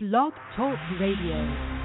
Blog Talk Radio.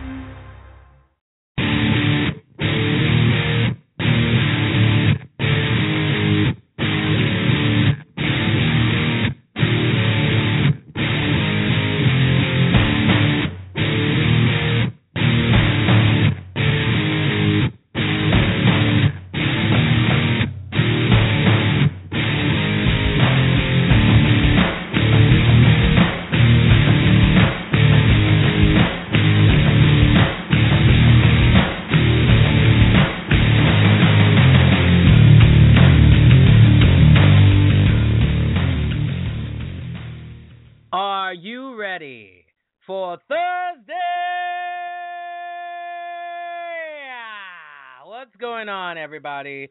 Everybody?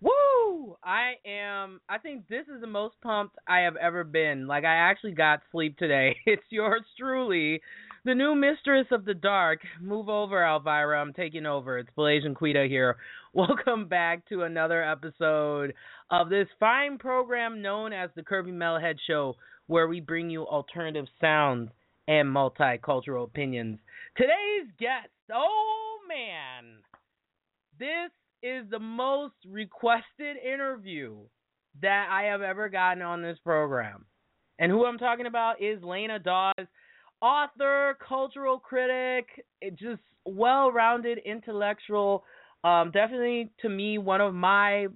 Woo! I am, I think this is the most pumped I have ever been. Like, I actually got sleep today. It's yours truly, the new mistress of the dark. Move over, Elvira. I'm taking over. It's Blasian Quita here. Welcome back to another episode of this fine program known as the Curvy Metalhead Show where we bring you alternative sounds and multicultural opinions. Today's guest, oh man, this is the most requested interview that I have ever gotten on this program. And who I'm talking about is Laina Dawes, author, cultural critic, just well rounded intellectual. Um, definitely to me, one of my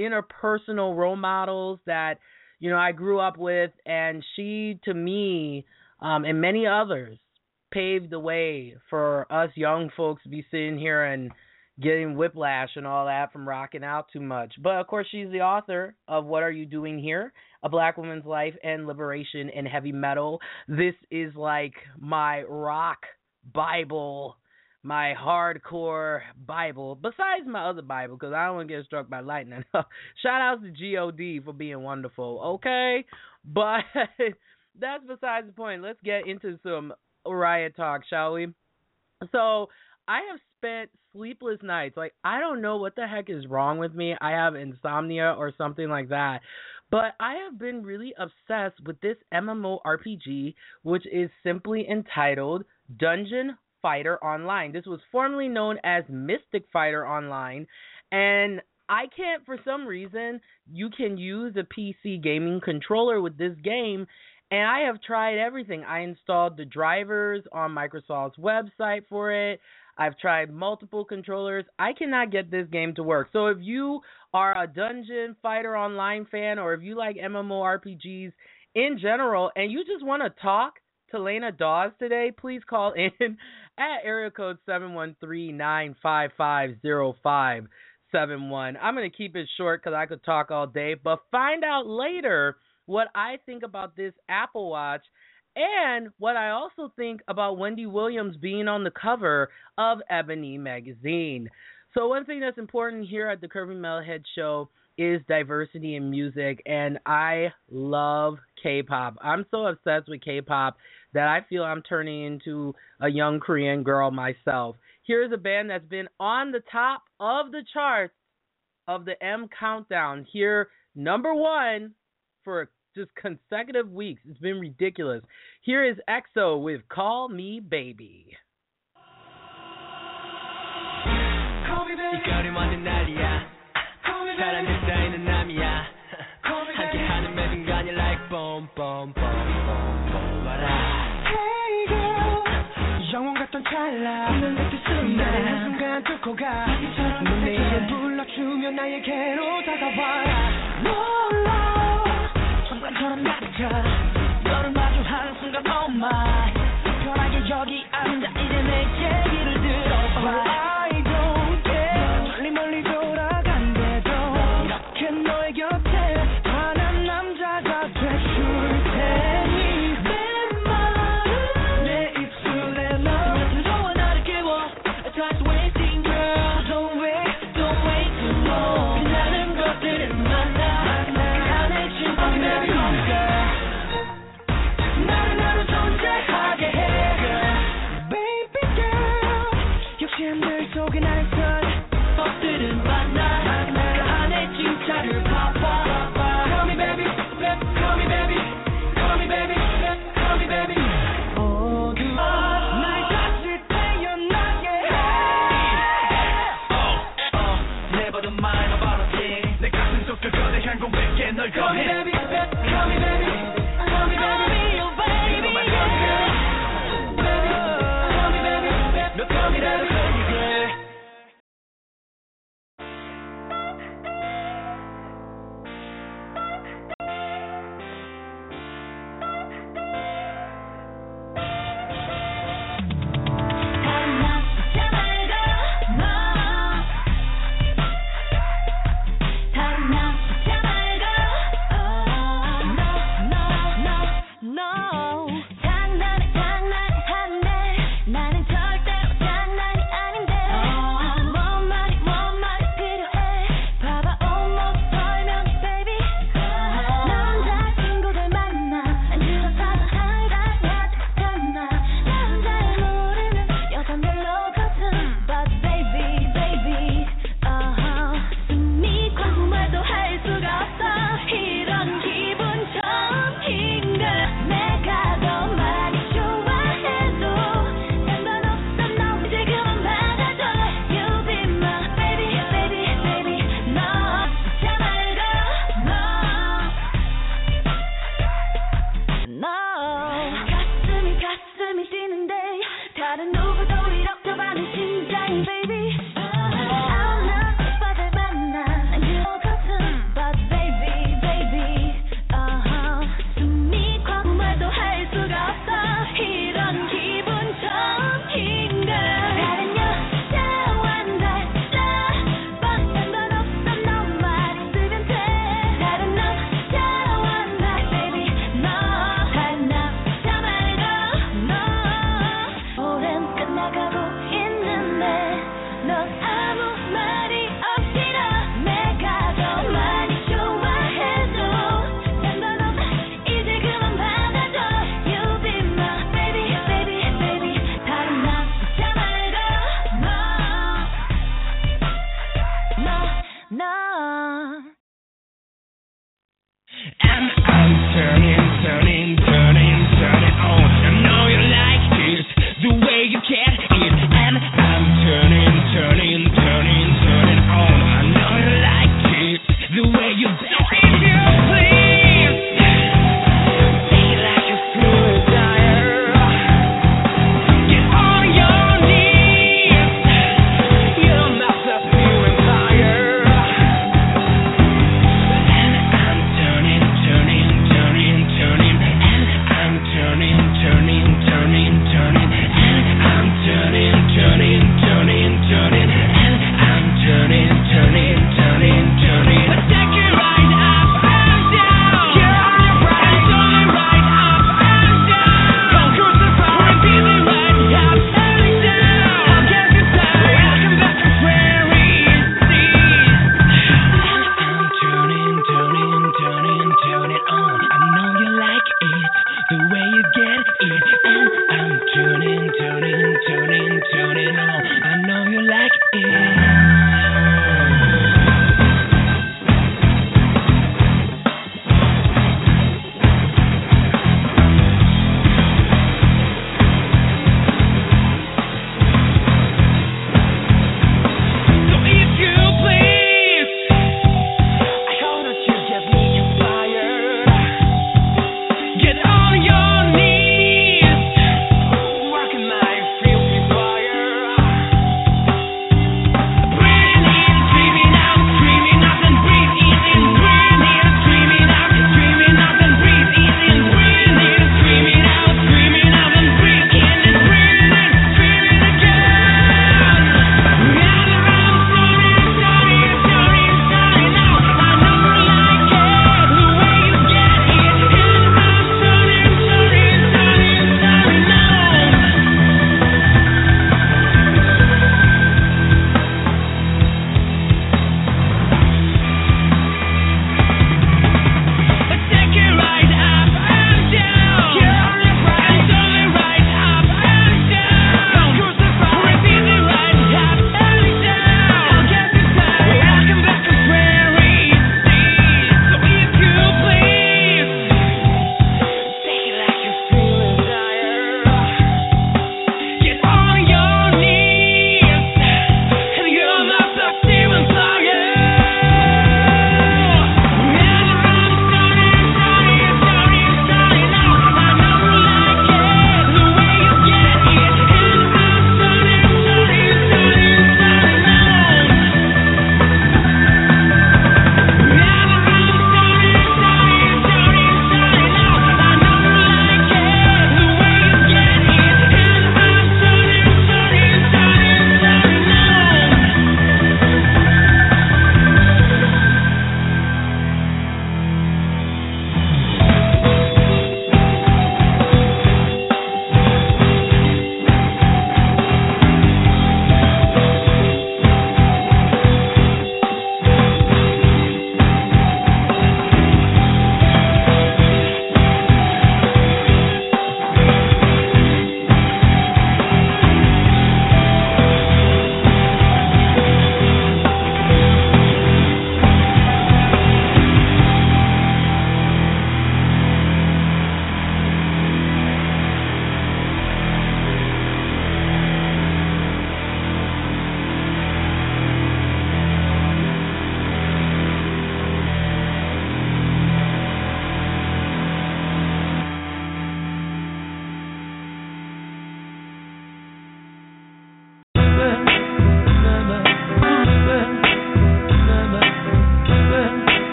interpersonal role models that you know I grew up with, and she to me um, and many others paved the way for us young folks to be sitting here and getting whiplash and all that from rocking out too much. But of course, she's the author of What Are You Doing Here? A Black Woman's Life and Liberation in Heavy Metal. This is like my rock Bible my hardcore Bible, besides my other Bible, because I don't want to get struck by lightning. Shout out to God for being wonderful, okay? But that's besides the point. Let's get into some riot talk, shall we? So I have spent sleepless nights. Like I don't know what the heck is wrong with me. I have insomnia or something like that. But I have been really obsessed with this MMORPG, which is simply entitled Dungeon Fighter Online. This was formerly known as Mystic Fighter Online, and I can't, for some reason, you can use a PC gaming controller with this game, and I have tried everything. I installed the drivers on Microsoft's website for it. I've tried multiple controllers. I cannot get this game to work. So if you are a Dungeon Fighter Online fan, or if you like MMORPGs in general, and you just want to talk to Laina Dawes today, please call in at area code seven one three nine five five zero five seven one. I'm going to keep it short because I could talk all day, but find out later what I think about this Apple Watch and what I also think about Wendy Williams being on the cover of Ebony magazine. So one thing that's important here at the Curvy Metalhead Show is diversity in music, and I love K-pop. I'm so obsessed with K-pop that I feel I'm turning into a young Korean girl myself. Here's a band that's been on the top of the charts of the M Countdown. Here, number one for just consecutive weeks. It's been ridiculous. Here is EXO with Call Me Baby. 이거리 완전 난리야 사랑을 쌓이는 남이야 함께하는 매 순간이 like boom boom boom boom boom 와라 Hey girl 영원 같던 찰나 눈을 뜰 순간 한 순간 뚫고 가 눈에 이름 불러주면 나에게로 다가와라 놀라 순간처럼 낮아 너를 마주하는 순간 oh my. 편하게 여기 앉아 이제 내 얘기를 들어봐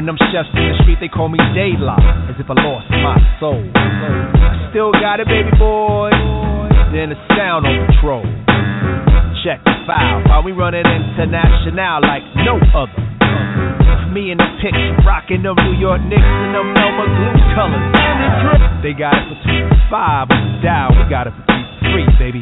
When them chefs in the street, they call me Daylight, as if I lost my soul. I still got it, baby boy. Then the sound on patrol. Check the file, while we running international like no other. Me in the pics, rocking them New York Knicks and them Elmer Glue colors. They got it for two five, down, we got it for three baby.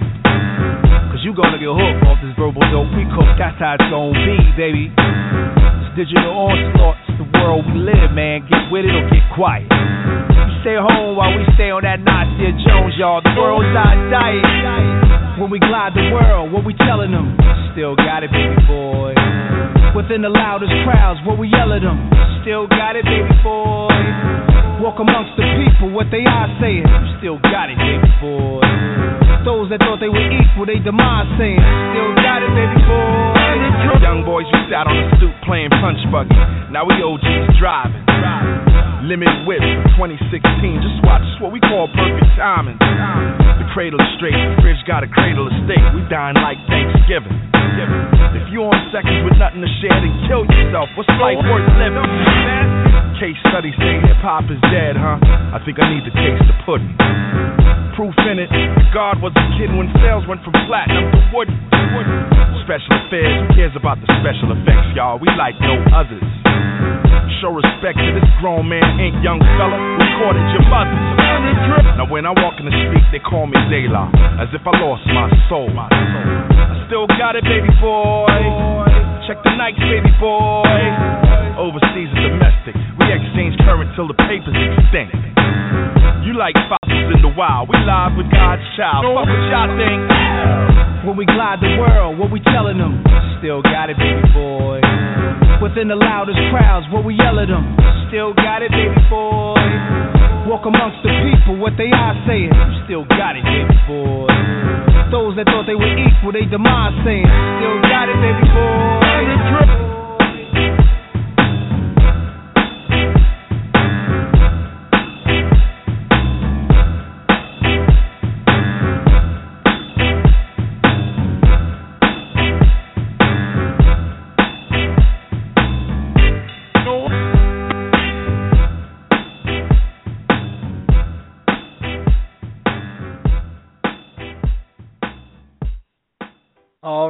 Cause you gonna get hooked off this verbal dope we cook, that's how it's gonna be, baby. It's digital onslaught, world we live, man. Get with it or get quiet. You stay home while we stay on that Nasir Jones, y'all. The world's our diet. When we glide the world, what we telling them? Still got it, baby boy. Within the loudest crowds, what we yell at them? Still got it, baby boy. Walk amongst the people, what they are saying. Still got it, baby boy. Those that thought they were equal, they demise saying. Still got it, baby boy. Young boys used out on the stoop playing punch buggy. Now we OGs driving. Limit whip 2016. Just watch, it's what we call perfect timing. The cradle is straight, the fridge got a cradle of steak. We dine like Thanksgiving. If you on seconds with nothing to share, then kill yourself. What's life worth living? Case studies say hip hop is dead, huh? I think I need to taste the pudding. Proof in it, God wasn't kidding when sales went from platinum to wood. Special affairs, who cares about the special effects, y'all? We like no others. Show respect to this grown man, ain't young fella. Recorded your mother. Now when I walk in the street, they call me Dayla, as if I lost my soul. I still got it, baby boy. Check the Nikes, baby boy. Overseas and domestic, current till the papers extinct. You like fossils in the wild, we live with God's child. Fuck what y'all think. When we glide the world, what we telling them? Still got it, baby boy. Within the loudest crowds, what we yell at them? Still got it, baby boy. Walk amongst the people, what they are saying? Still got it, baby boy. Those that thought they were equal, they demise saying. Still got it, baby boy.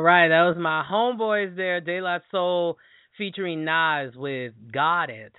Right, that was my homeboys there, De La Soul featuring Nas with Got It.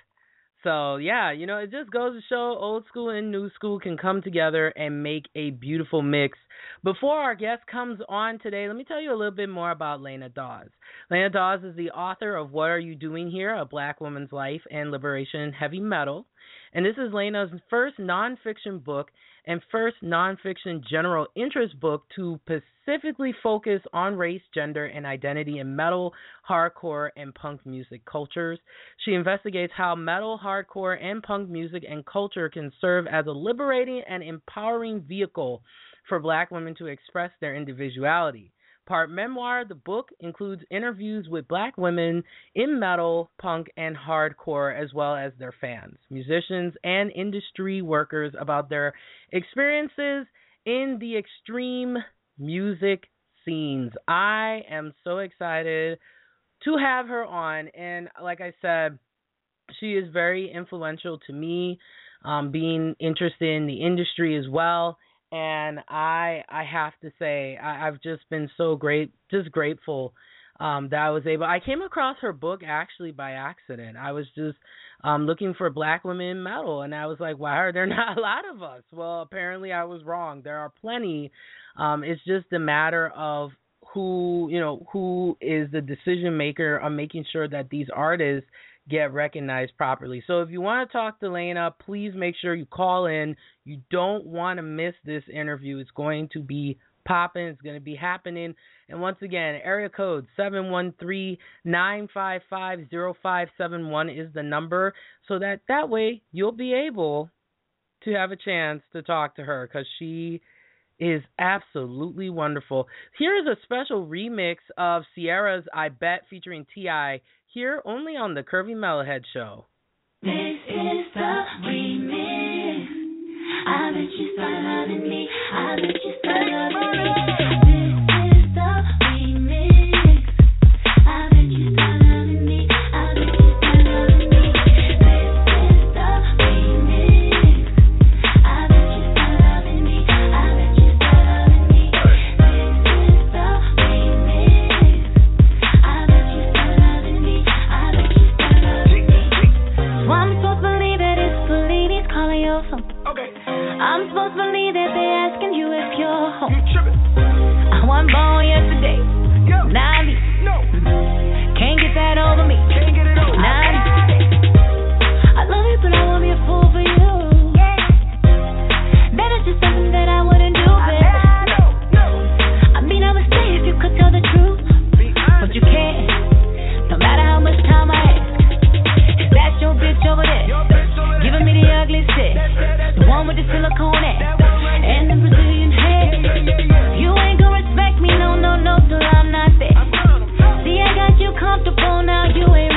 So yeah, you know, it just goes to show old school and new school can come together and make a beautiful mix. Before our guest comes on today, let me tell you a little bit more about Laina Dawes. Laina Dawes is the author of What Are You Doing Here? A Black Woman's Life and Liberation in Heavy Metal. And this is Laina's first nonfiction book and first nonfiction general interest book to specifically focus on race, gender, and identity in metal, hardcore, and punk music cultures. She investigates how metal, hardcore, and punk music and culture can serve as a liberating and empowering vehicle for black women to express their individuality. Part memoir, the book includes interviews with black women in metal, punk, and hardcore, as well as their fans, musicians, and industry workers about their experiences in the extreme music scenes. I am so excited to have her on. And like I said, she is very influential to me, um, being interested in the industry as well and I I have to say I, I've just been so great, just grateful um, that I was able. I came across her book actually by accident. I was just um, looking for black women in metal, and I was like, why are there not a lot of us? Well, apparently I was wrong. There are plenty. Um, it's just a matter of who you know who is the decision maker on making sure that these artists get recognized properly. So if you want to talk to Laina, please make sure you call in. You don't want to miss this interview. It's going to be popping. It's going to be happening. And once again, area code 713-955-0571 is the number so that that way you'll be able to have a chance to talk to her cuz she is absolutely wonderful. Here is a special remix of Ciara's I Bet featuring T.I. here only on the Curvy Metalhead Show. This is the remix. I bet you start loving me. I bet you start loving me. Silicone. And the Brazilian. You ain't respect me, no, no, no, till I'm not there. See, I got you comfortable now, you ain't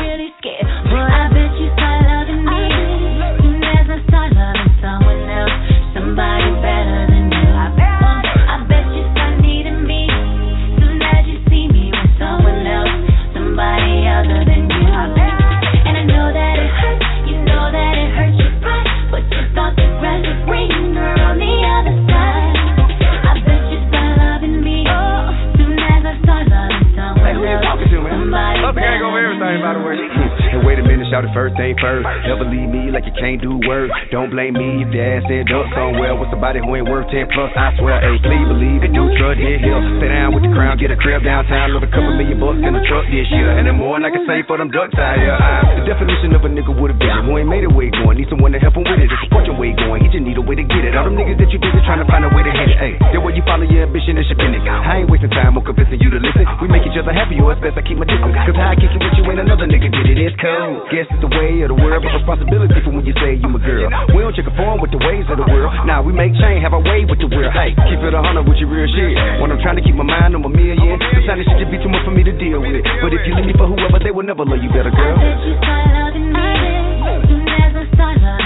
shout it first thing first. Never leave me like you can't do work. Don't blame me if your ass end up somewhere with somebody who ain't worth 10 plus. I swear, hey, please believe it. Do trust hit hill. Stay down with the crown, get a crib downtown. Live a couple million bucks in a truck this year. And then more than I can say for them ducks out here. The definition of a nigga with a vision who ain't made a way going. Need someone to help him with it. It's a fortune way going. He just need a way to get it. All them niggas that you busy trying to find a way to hit it. Hey, that way you follow your ambition and your business. I ain't wasting time on convincing you to listen. We make each other happy, or it's best I keep my distance. Cause how I kick it with you ain't another nigga get it. It's cold. Guess it's the way of the world, but responsibility for when you say you're a girl. We don't check a form with the ways of the world. Nah, we make change, have our way with the world. Hey, keep it a hundred with your real shit. When I'm trying to keep my mind on my million, sometimes this shit just be too much for me to deal with. But if you leave me for whoever, they will never love you better, girl. I bet you start loving me. As I start loving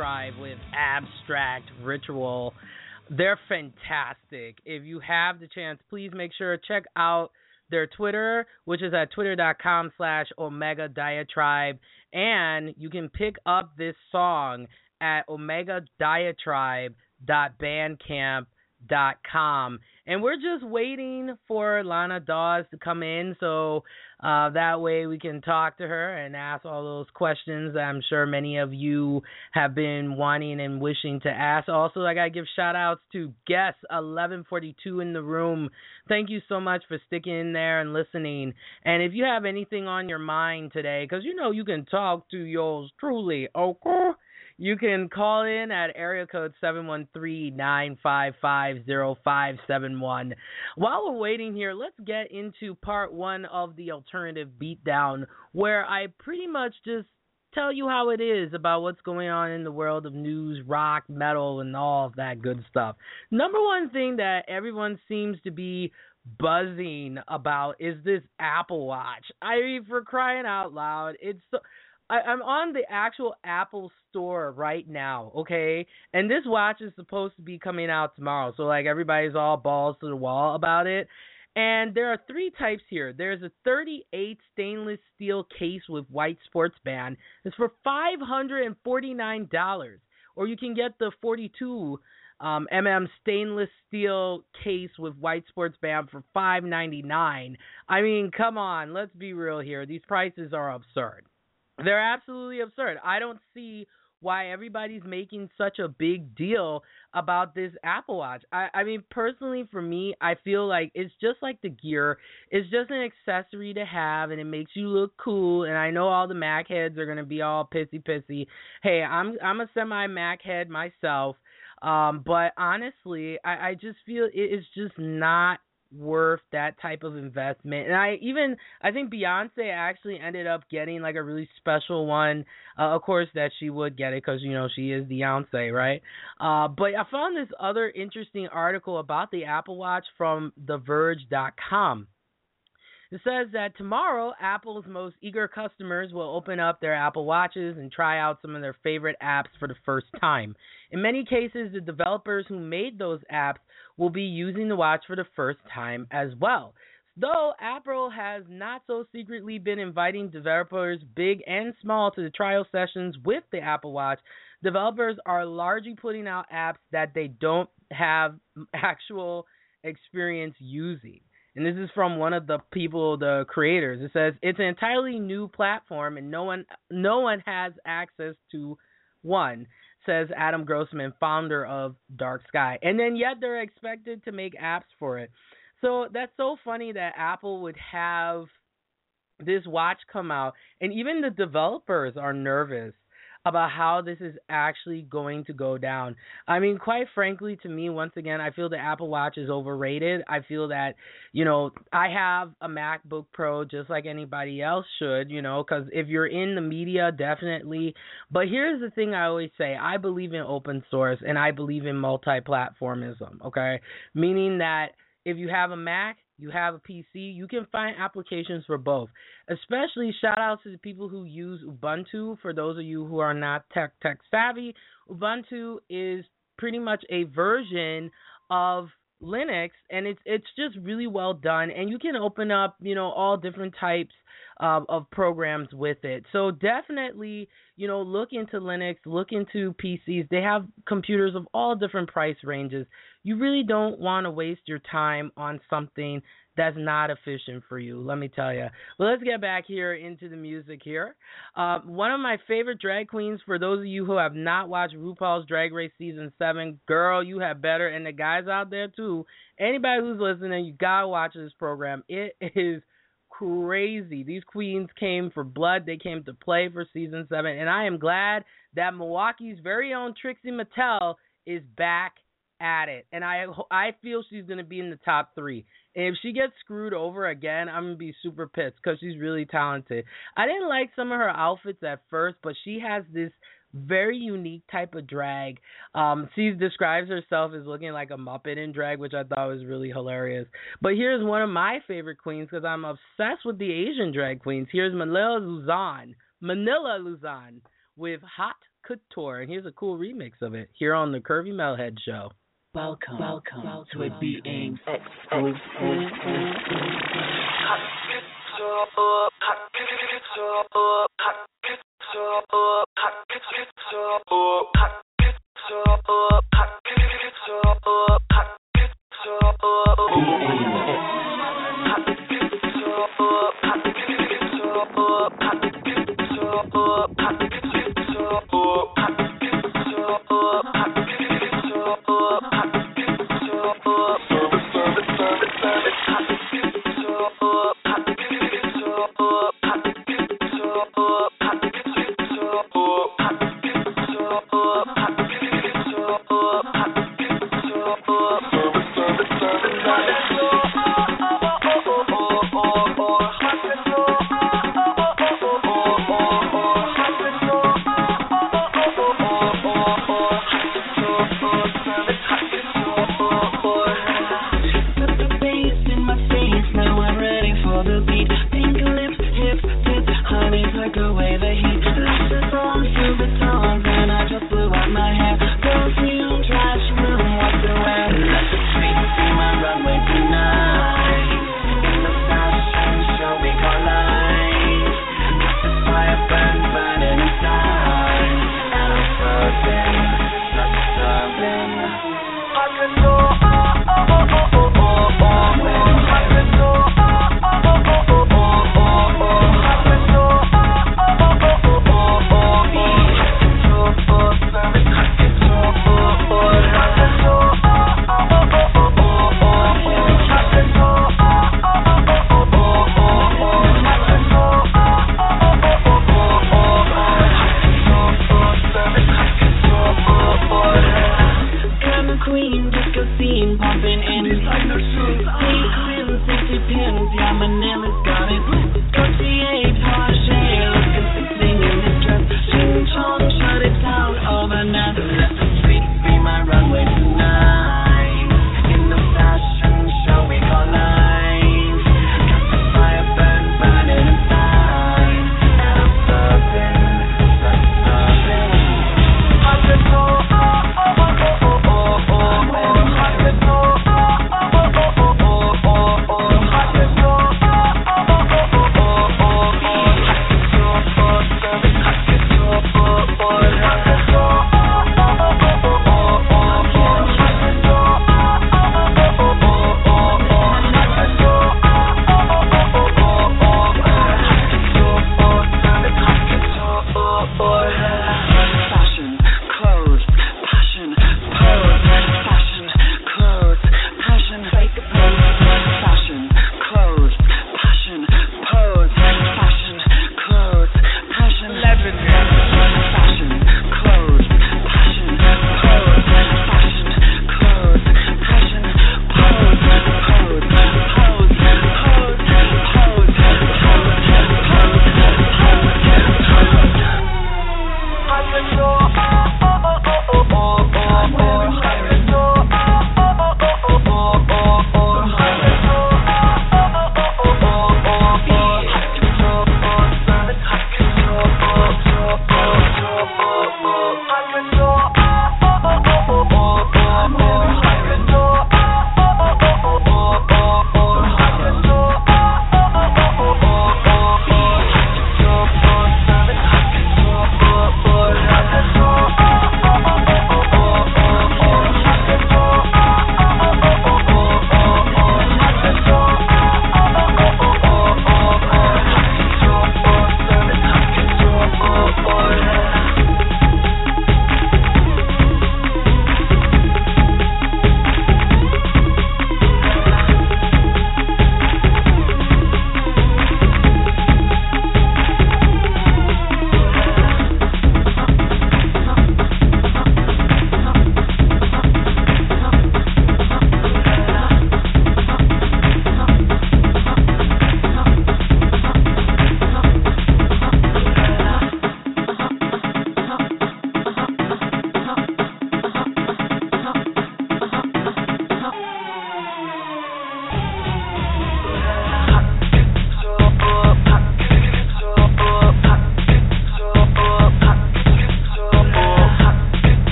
Diatribe with Abstract Ritual. They're fantastic. If you have the chance, please make sure to check out their Twitter, which is at twitter.com slash Omega Diatribe. And you can pick up this song at Omega Diatribe.bandcamp.com. And we're just waiting for Laina Dawes to come in so uh, that way we can talk to her and ask all those questions I'm sure many of you have been wanting and wishing to ask. Also, I got to give shout outs to guest 1142 in the room. Thank you so much for sticking in there and listening. And if you have anything on your mind today, because you know you can talk to yours truly, okay? You can call in at area code 713-955-0571. While we're waiting here, let's get into part one of the alternative beatdown, where I pretty much just tell you how it is about what's going on in the world of news, rock, metal, and all of that good stuff. Number one thing that everyone seems to be buzzing about is this Apple Watch. I mean, for crying out loud, it's so I, I'm on the actual Apple store right now, okay? And this watch is supposed to be coming out tomorrow. So like everybody's all balls to the wall about it. And there are three types here. There's a 38 stainless steel case with white sports band. It's for $549. Or you can get the 42 um, mm stainless steel case with white sports band for 599. I mean, come on, let's be real here. These prices are absurd. They're absolutely absurd. I don't see why everybody's making such a big deal about this Apple Watch. I, I mean, personally, for me, I feel like it's just like the gear. It's just an accessory to have, and it makes you look cool. And I know all the Mac heads are gonna be all pissy pissy. Hey, I'm I'm a semi Mac head myself, um, but honestly, I, I just feel it is just not worth that type of investment. And I even I think Beyonce actually ended up getting like a really special one. Uh, of course that she would get it because you know she is Beyonce, right? Uh, but I found this other interesting article about the Apple Watch from TheVerge.com. It says that tomorrow, Apple's most eager customers will open up their Apple Watches and try out some of their favorite apps for the first time. In many cases, the developers who made those apps will be using the watch for the first time as well. Though Apple has not so secretly been inviting developers, big and small, to the trial sessions with the Apple Watch, developers are largely putting out apps that they don't have actual experience using and this is from one of the people, the creators. It says it's an entirely new platform, and no one, no one has access to one. Says Adam Grossman, founder of Dark Sky, and then yet they're expected to make apps for it. So that's so funny that Apple would have this watch come out, and even the developers are nervous about how this is actually going to go down. I mean, quite frankly, to me, once again, I feel the Apple Watch is overrated. I feel that, you know, I have a MacBook Pro just like anybody else should, you know, because if you're in the media, definitely. But here's the thing I always say I believe in open source and I believe in multi platformism, okay? Meaning that if you have a Mac, you have a PC, you can find applications for both. Especially shout out to the people who use Ubuntu. For those of you who are not tech tech savvy, Ubuntu is pretty much a version of Linux and it's it's just really well done and you can open up, you know, all different types of, of programs with it. So definitely, you know, look into Linux, look into PCs. They have computers of all different price ranges. You really don't want to waste your time on something that's not efficient for you. Let me tell you. Well, let's get back here into the music here. Uh, one of my favorite drag queens, for those of you who have not watched RuPaul's Drag Race season seven, girl, you have better, and the guys out there too. Anybody who's listening, you gotta watch this program. It is crazy. These queens came for blood. They came to play for season seven, and I am glad that Milwaukee's very own Trixie Mattel is back at it, and I I feel she's gonna be in the top three. And if she gets screwed over again, I'm gonna be super pissed because she's really talented. I didn't like some of her outfits at first, but she has this very unique type of drag. Um, she describes herself as looking like a Muppet in drag, which I thought was really hilarious. But here's one of my favorite queens because I'm obsessed with the Asian drag queens. Here's Manila Luzon, Manila Luzon with Hot Couture, and here's a cool remix of it here on the Curvy Metalhead Show. Welcome, welcome, welcome to it being exclusive. Ooh.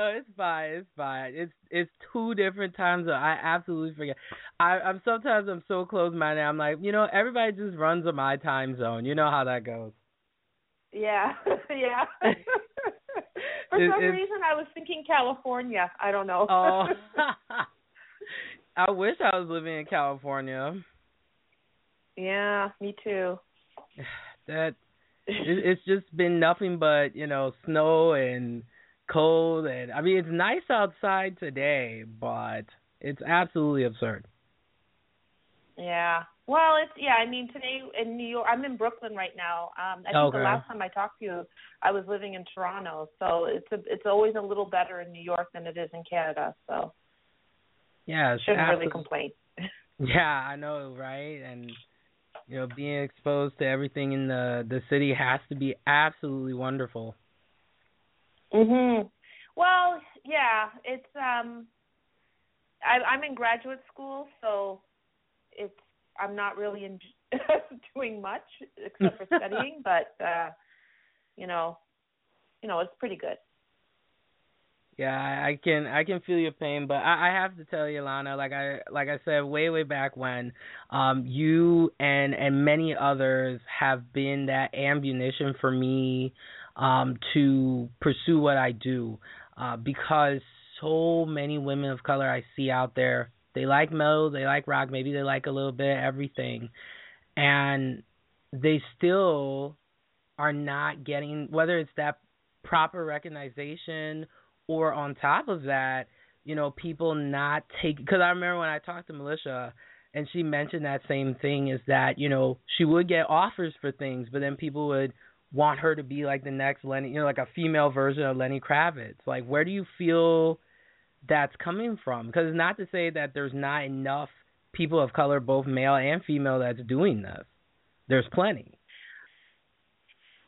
No, it's fine. It's fine. It's it's two different times. I absolutely forget. I, I'm sometimes I'm so close minded. I'm like, you know, everybody just runs on my time zone. You know how that goes. Yeah, yeah. For It- some reason, I was thinking California. I don't know. Oh, I wish I was living in California. yeah, me too. That it, it's just been nothing but you know snow and cold and I mean it's nice outside today, but it's absolutely absurd. Yeah. Well, it's yeah. I mean, today in New York, I'm in Brooklyn right now. Um, I think Okay. the last time I talked to you, I was living in Toronto. So it's a, it's always a little better in New York than it is in Canada. So Yeah, shouldn't really absolute- complain. Yeah, I know, right? And you know, being exposed to everything in the the city has to be absolutely wonderful. Mhm. Well, yeah, it's um I I'm in graduate school, so it's I'm not really in, doing much except for studying, but uh you know, you know, it's pretty good. Yeah, I can I can feel your pain, but I, I have to tell you, Laina, like I like I said way way back when, um, you and and many others have been that ammunition for me, um, to pursue what I do, uh, because so many women of color I see out there, they like metal, they like rock, maybe they like a little bit of everything, and they still are not getting whether it's that proper recognition or on top of that, you know, people not take because I remember when I talked to Militia and she mentioned that same thing is that, you know, she would get offers for things, but then people would want her to be like the next Lenny, you know, like a female version of Lenny Kravitz. Like where do you feel that's coming from? Because it's not to say that there's not enough people of color, both male and female, that's doing this. There's plenty.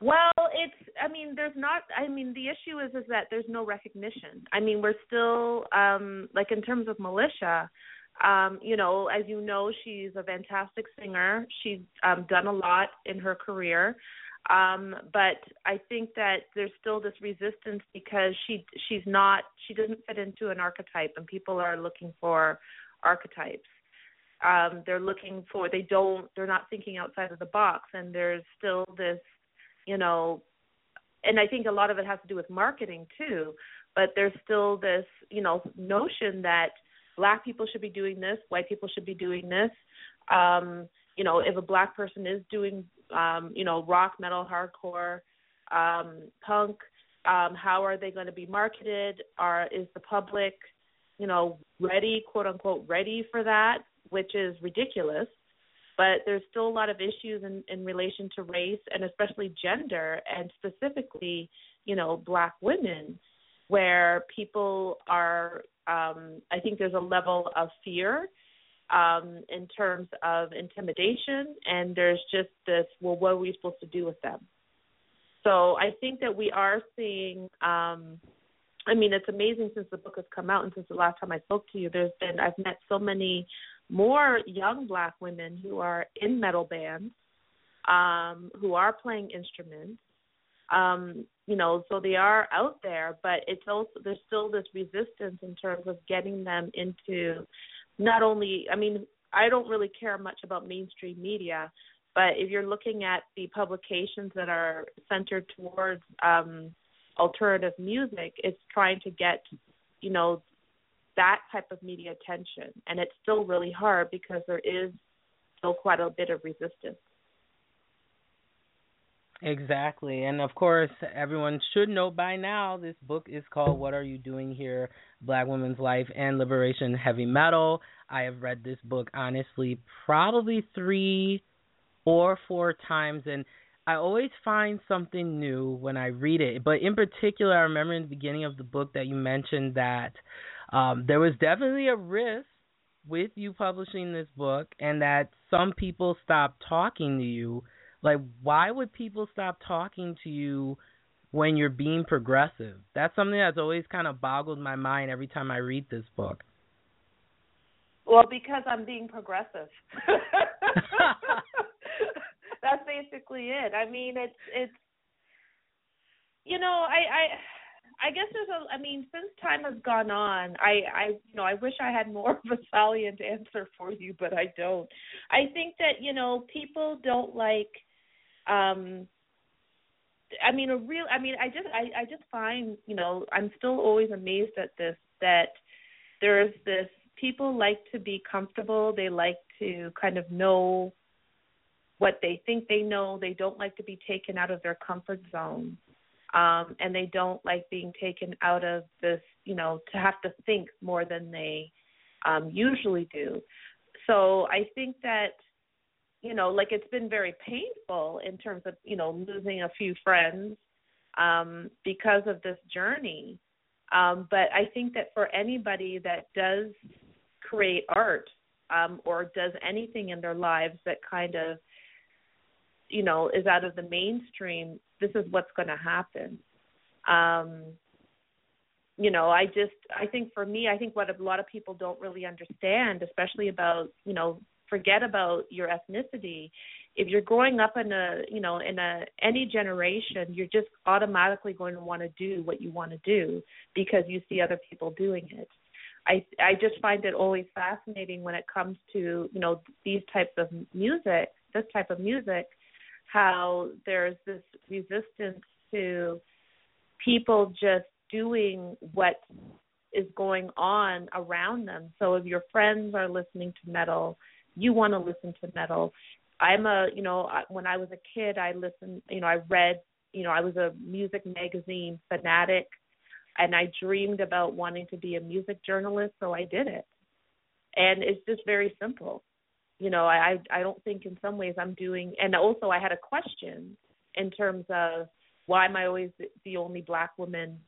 Well, it's I mean, there's not I mean, the issue is is that there's no recognition. I mean, we're still um like in terms of militia, um, you know, as you know, she's a fantastic singer. She's um done a lot in her career. Um, but I think that there's still this resistance because she she's not she doesn't fit into an archetype and people are looking for archetypes. Um they're looking for they don't they're not thinking outside of the box and there's still this you know and i think a lot of it has to do with marketing too but there's still this you know notion that black people should be doing this white people should be doing this. Um you know if a black person is doing um you know rock metal hardcore um punk um how are they going to be marketed? Are is the public you know ready quote unquote ready for that which is ridiculous. But there's still a lot of issues in, in relation to race and especially gender and specifically, you know, black women where people are um I think there's a level of fear um in terms of intimidation and there's just this well what are we supposed to do with them. So I think that we are seeing um I mean it's amazing since the book has come out and since the last time I spoke to you there's been I've met so many more young black women who are in metal bands, um, who are playing instruments. Um, you know, so they are out there, but it's also there's still this resistance in terms of getting them into not only I mean, I don't really care much about mainstream media, but if you're looking at the publications that are centered towards um alternative music, it's trying to get, you know, that type of media attention. And it's still really hard because there is still quite a bit of resistance. Exactly. And of course, everyone should know by now this book is called What Are You Doing Here? Black Women's Life and Liberation Heavy Metal. I have read this book honestly probably 3 or 4 times and I always find something new when I read it. But in particular, I remember in the beginning of the book that you mentioned that um there was definitely a risk with you publishing this book and that some people stopped talking to you like why would people stop talking to you when you're being progressive that's something that's always kind of boggled my mind every time i read this book Well, because I'm being progressive. That's basically it. I mean, it's it's you know, I I I guess there's a I mean, since time has gone on, I I you know, I wish I had more of a salient answer for you, but I don't. I think that, you know, people don't like um I mean a real I mean I just I I just find, you know, I'm still always amazed at this that there's this people like to be comfortable, they like to kind of know what they think they know, they don't like to be taken out of their comfort zone. Um and they don't like being taken out of this, you know, to have to think more than they um usually do. So I think that you know, like it's been very painful in terms of, you know, losing a few friends um, because of this journey. Um, but I think that for anybody that does create art um, or does anything in their lives that kind of, you know, is out of the mainstream, this is what's going to happen. Um, you know, I just, I think for me, I think what a lot of people don't really understand, especially about, you know, forget about your ethnicity. If you're growing up in a you know in a any generation you're just automatically going to want to do what you want to do because you see other people doing it. I i just find it always fascinating when it comes to you know these types of music this type of music how there's this resistance to people just doing what is going on around them. So if your friends are listening to metal you want to listen to metal. I'm a, you know, when I was a kid, I listened, you know, I read, you know, I was a music magazine fanatic and I dreamed about wanting to be a music journalist, so I did it. And it's just very simple. You know, I I don't think in some ways I'm doing and also I had a question in terms of why am I always the only black woman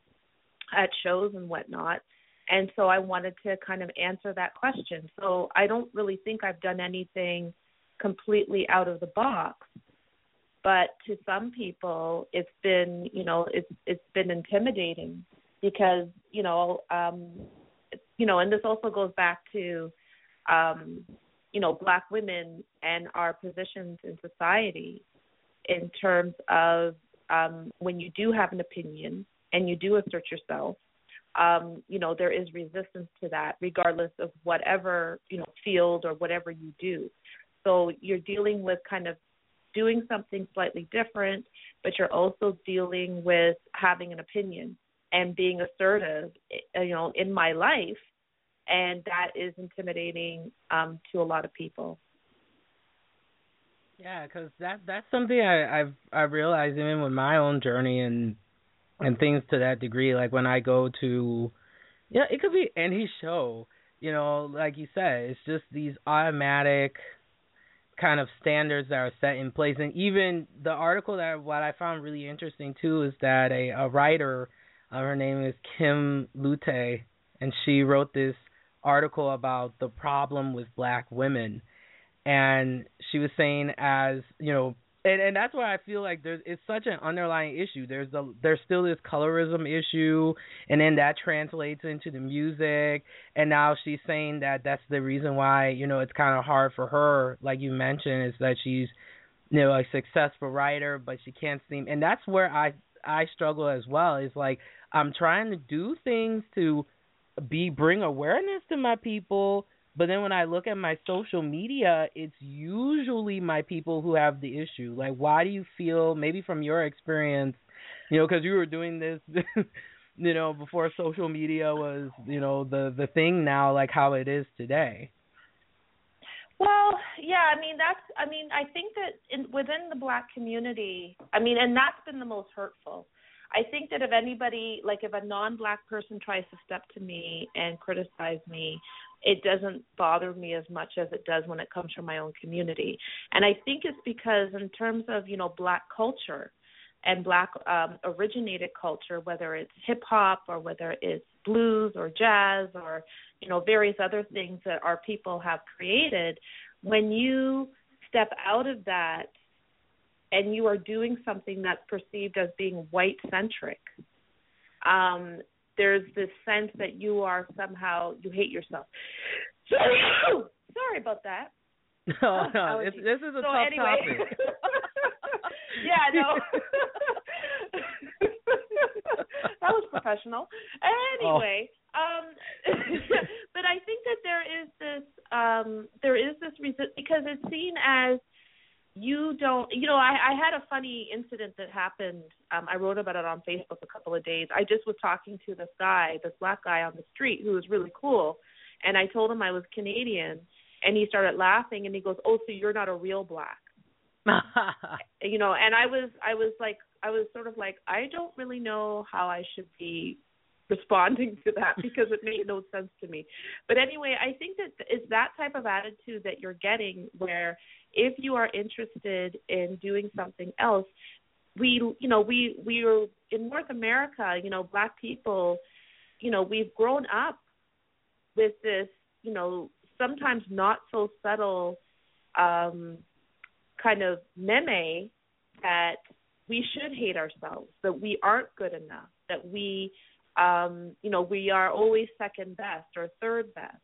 at shows and whatnot and so I wanted to kind of answer that question. So I don't really think I've done anything completely out of the box. But to some people it's been, you know, it's it's been intimidating because, you know, um you know, and this also goes back to um you know, black women and our positions in society in terms of um when you do have an opinion and you do assert yourself um, you know, there is resistance to that, regardless of whatever, you know, field or whatever you do. So you're dealing with kind of doing something slightly different, but you're also dealing with having an opinion and being assertive, eh, you know, in my life. And that is intimidating um, to a lot of people. Yeah, because that that's something I, I've I've realized even with my own journey and and things to that degree. Like when I go to, yeah, it could be any show. You know, like you said, it's just these automatic kind of standards that are set in place. And even the article that what I found really interesting too is that a a writer, uh, her name is Kim Lute, and she wrote this article about the problem with black women. And she was saying, as you know, and and that's why I feel like there's it's such an underlying issue. There's the there's still this colorism issue, and then that translates into the music. And now she's saying that that's the reason why you know it's kind of hard for her, like you mentioned, is that she's you know a successful writer, but she can't seem. And that's where I I struggle as well. Is like I'm trying to do things to be bring awareness to my people but then when I look at my social media, it's usually my people who have the issue. Like, why do you feel, maybe from your experience, you know, because you were doing this, you know, before social media was, you know, the the thing now, like how it is today. Well, yeah, I mean that's I mean I think that in within the black community, I mean and that's been the most hurtful. I think that if anybody like if a non-black person tries to step to me and criticize me, it doesn't bother me as much as it does when it comes from my own community. And I think it's because in terms of, you know, black culture and black um originated culture, whether it's hip hop or whether it's blues or jazz or, you know, various other things that our people have created, when you step out of that and you are doing something that's perceived as being white centric, um, there's this sense that you are somehow you hate yourself. Sorry about that. No, no, it's, this is a so tough anyway. topic. yeah, no. that was professional. Anyway, um but I think that there is this um there is this reason because it's seen as you don't you know, I, I had a funny incident that happened. Um I wrote about it on Facebook a couple of days. I just was talking to this guy, this black guy on the street who was really cool and I told him I was Canadian and he started laughing and he goes, "Oh, so you're not a real black." you know and i was i was like i was sort of like i don't really know how i should be responding to that because it made no sense to me. But anyway i think that it's that type of attitude that you're getting where if you are interested in doing something else we you know we we are in north america you know black people you know we've grown up with this you know sometimes not so subtle um kind of meme that we should hate ourselves, that we aren't good enough, that we, um, you know, we are always second best or third best.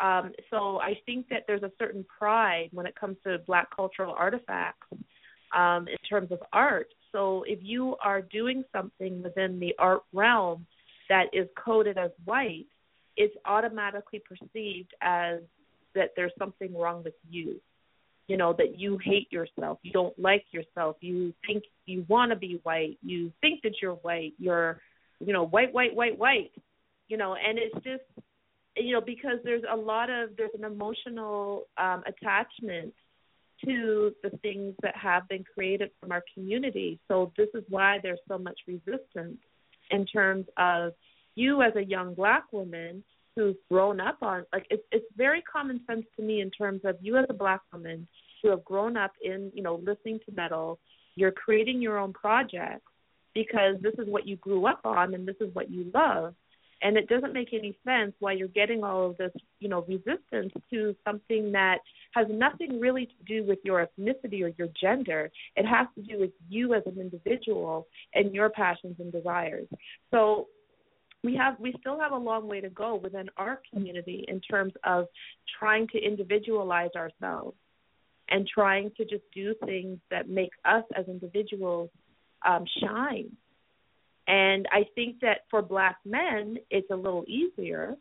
Um, so I think that there's a certain pride when it comes to Black cultural artifacts um, in terms of art. So if you are doing something within the art realm that is coded as white, it's automatically perceived as that there's something wrong with you you know that you hate yourself you don't like yourself you think you want to be white you think that you're white you're you know white white white white you know and it's just you know because there's a lot of there's an emotional um attachment to the things that have been created from our community. So this is why there's so much resistance in terms of you as a young black woman who's grown up on like it's it's very common sense to me in terms of you as a black woman who have grown up in you know listening to metal. You're creating your own projects because this is what you grew up on and this is what you love. And it doesn't make any sense why you're getting all of this you know resistance to something that has nothing really to do with your ethnicity or your gender. It has to do with you as an individual and your passions and desires. So we have we still have a long way to go within our community in terms of trying to individualize ourselves and trying to just do things that make us as individuals um shine. And i think that for black men it's a little easier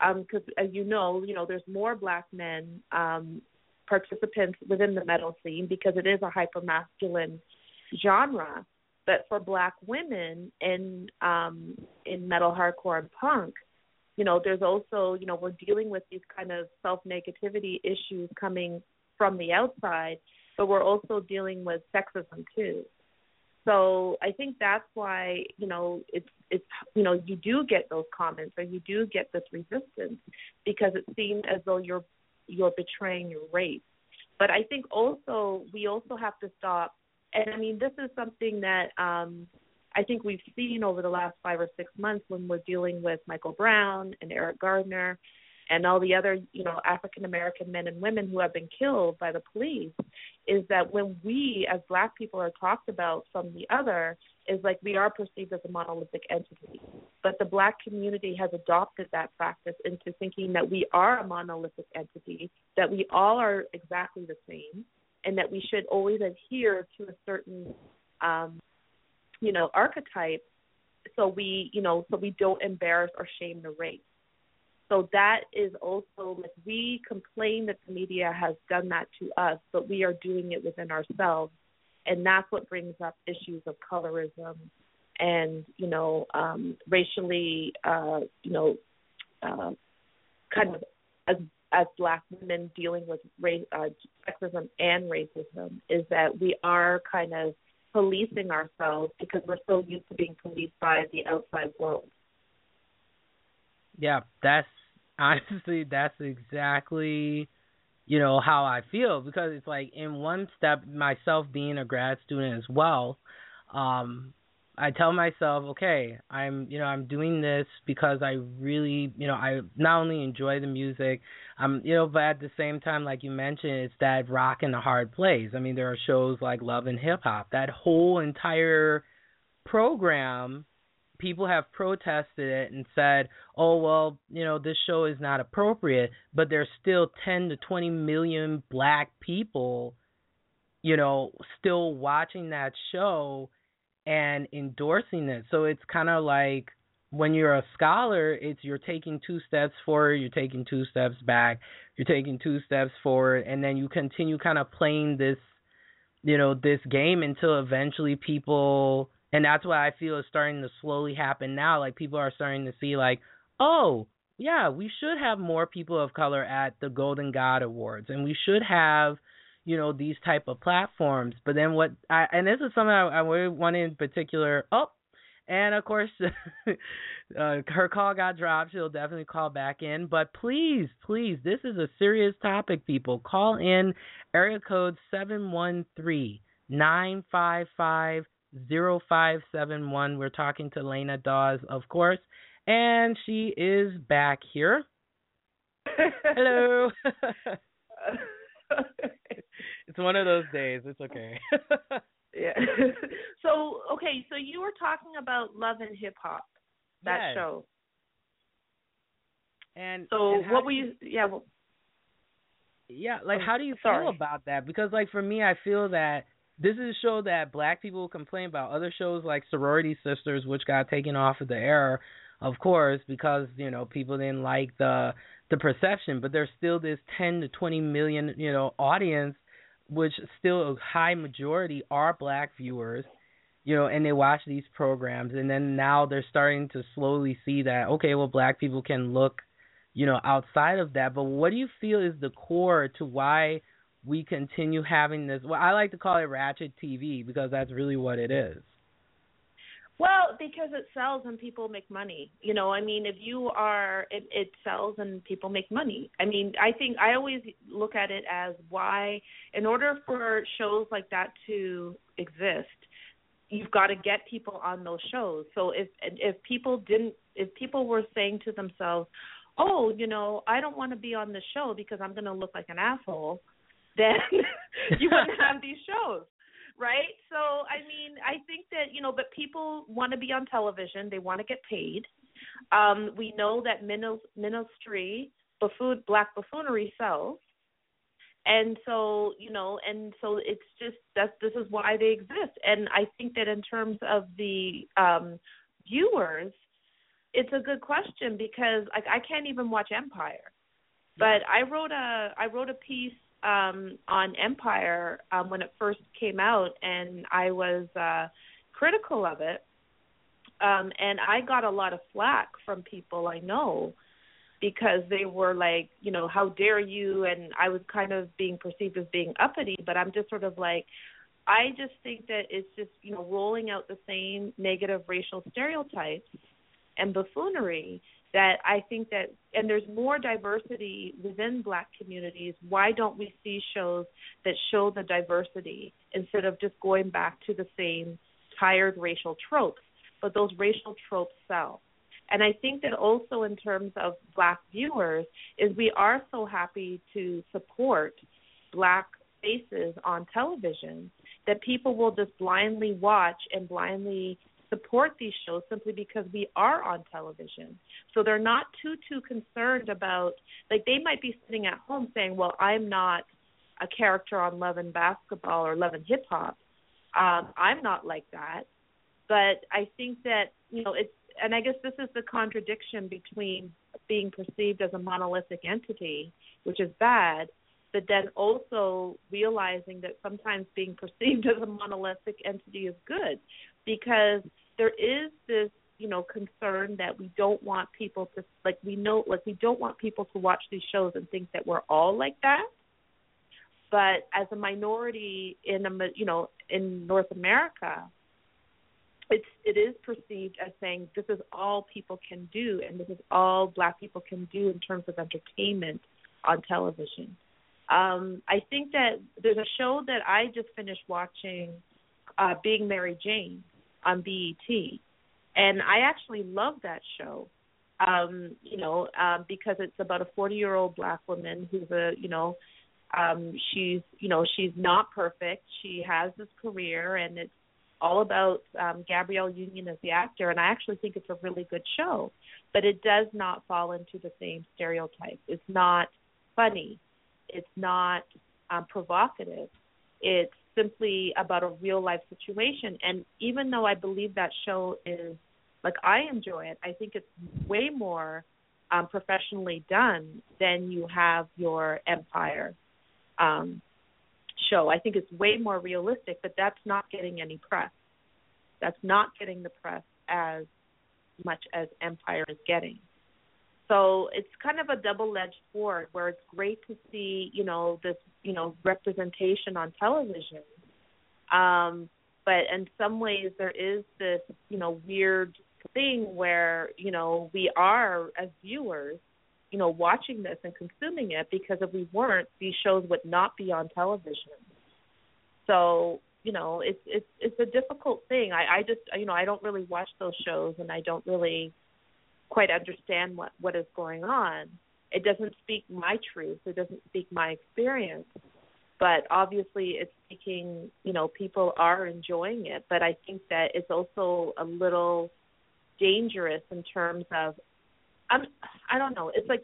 um because as you know you know there's more black men um participants within the metal scene because it is a hyper masculine genre. But for black women in um in metal hardcore and punk you know there's also you know we're dealing with these kind of self negativity issues coming from the outside but we're also dealing with sexism too so i think that's why you know it's it's you know you do get those comments or you do get this resistance because it seems as though you're you're betraying your race. But i think also we also have to stop and I mean, this is something that um, I think we've seen over the last five or six months when we're dealing with Michael Brown and Eric Gardner and all the other, you know, African American men and women who have been killed by the police, is that when we as black people are talked about from the other, is like we are perceived as a monolithic entity. But the black community has adopted that practice into thinking that we are a monolithic entity, that we all are exactly the same, and that we should always adhere to a certain um you know archetype so we you know so we don't embarrass or shame the race so that is also like we complain that the media has done that to us but we are doing it within ourselves and that's what brings up issues of colorism and you know um racially uh you know uh kind of as as black women dealing with race, uh, sexism and racism is that we are kind of policing ourselves because we're so used to being policed by the outside world. Yeah, that's honestly that's exactly you know how I feel because it's like in one step myself being a grad student as well um I tell myself, okay, I'm you know I'm doing this because I really you know I not only enjoy the music, um you know, but at the same time, like you mentioned, it's that rock and the hard plays. I mean, there are shows like Love and Hip Hop. That whole entire program people have protested it and said, "Oh well, you know, this show is not appropriate," but there's still 10 to 20 million black people, you know, still watching that show and endorsing it. So it's kind of like when you're a scholar, it's you're taking two steps forward, you're taking two steps back, you're taking two steps forward, and then you continue kind of playing this, you know, this game until eventually people, and that's what I feel is starting to slowly happen now. Like people are starting to see, like, oh, yeah, we should have more people of color at the Golden God Awards, and we should have you know these type of platforms but then what i and this is something i, I want in particular oh and of course, uh, her call got dropped. She'll definitely call back in. But please, please, this is a serious topic, people. Call in area code seven one three nine five five zero five seven one. We're talking to Laina Dawes, of course, and she is back here. Hello. it's one of those days. It's okay. Yeah. so okay, so you were talking about Love and Hip Hop, that yes. show. And so and what were you? Yeah. Well, yeah, like oh, how do you sorry. feel about that? Because like for me, I feel that this is a show that black people complain about. Other shows like Sorority Sisters, which got taken off of the air, of course, because you know people didn't like the the perception. But there's still this 10 to 20 million you know audience which still a high majority are black viewers, you know, and they watch these programs and then now they're starting to slowly see that okay, well black people can look, you know, outside of that. But what do you feel is the core to why we continue having this well I like to call it ratchet TV because that's really what it is. Well, because it sells and people make money. You know, I mean, if you are, it, it sells and people make money. I mean, I think I always look at it as why, in order for shows like that to exist, you've got to get people on those shows. So if if people didn't, if people were saying to themselves, "Oh, you know, I don't want to be on the show because I'm going to look like an asshole," then you wouldn't have these shows right? So I mean, I think that you know, but people want to be on television. They want to get paid. Um, we know that minstrelsy, buffoon, black buffoonery sells, and so you know, and so it's just that this is why they exist. And I think that in terms of the um, viewers, it's a good question because like I can't even watch Empire. But I wrote a I wrote a piece um, on Empire um, when it first came out, and I was uh, critical of it. Um, and I got a lot of flack from people I know because they were like, you know, how dare you? And I was kind of being perceived as being uppity, but I'm just sort of like, I just think that it's just, you know, rolling out the same negative racial stereotypes and buffoonery that I think that, and there's more diversity within black communities. Why don't we see shows that show the diversity instead of just going back to the same tired racial tropes? But those racial tropes sell. And I think that also in terms of black viewers is we are so happy to support black faces on television that people will just blindly watch and blindly support these shows simply because we are on television. So they're not too too concerned about like they might be sitting at home saying, "Well, I'm not a character on Love and Basketball or Love and Hip Hop. Um, I'm not like that." But I think that you know it's, and I guess this is the contradiction between being perceived as a monolithic entity, which is bad, but then also realizing that sometimes being perceived as a monolithic entity is good because there is this you know concern that we don't want people to like we know like we don't want people to watch these shows and think that we're all like that. But as a minority in a you know in North America it's it is perceived as saying this is all people can do and this is all black people can do in terms of entertainment on television. Um I think that there's a show that I just finished watching uh being Mary Jane on BET, and I actually love that show. Um, you know, um, because it's about a 40 year old black woman who's a, you know, um, she's, you know, she's not perfect. She has this career, and it's all about um, Gabrielle Union as the actor, and I actually think it's a really good show. But it does not fall into the same stereotype. It's not funny. It's not um, provocative. It's simply about a real life situation. And even though I believe that show is like I enjoy it, I think it's way more um, professionally done than you have your Empire um, show. I think it's way more realistic, but that's not getting any press. That's not getting the press as much as Empire is getting. So it's kind of a double-edged sword where it's great to see, you know, this, you know, representation on television. Um, but in some ways there is this, you know, weird thing where, you know, we are as viewers you know, watching this and consuming it because if we weren't, these shows would not be on television. So, you know, it's it's it's a difficult thing. I I just you know, I don't really watch those shows and I don't really quite understand what what is going on. It doesn't speak my truth. It doesn't speak my experience. But obviously it's speaking, you know, people are enjoying it, but I think that it's also a little dangerous in terms of I'm I don't know. It's like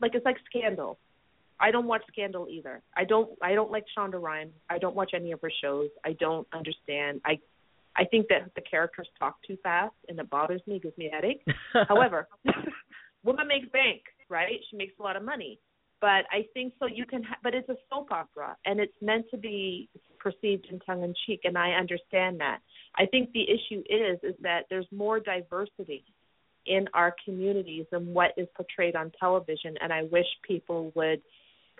like it's like Scandal. I don't watch Scandal either. I don't I don't like Shonda Rhimes. I don't watch any of her shows. I don't understand. I I think that the characters talk too fast and it bothers me, gives me a headache. However, woman makes bank, right? She makes a lot of money. But I think so you can ha- but it's a soap opera and it's meant to be perceived in tongue in cheek and I understand that. I think the issue is is that there's more diversity in our communities and what is portrayed on television. And I wish people would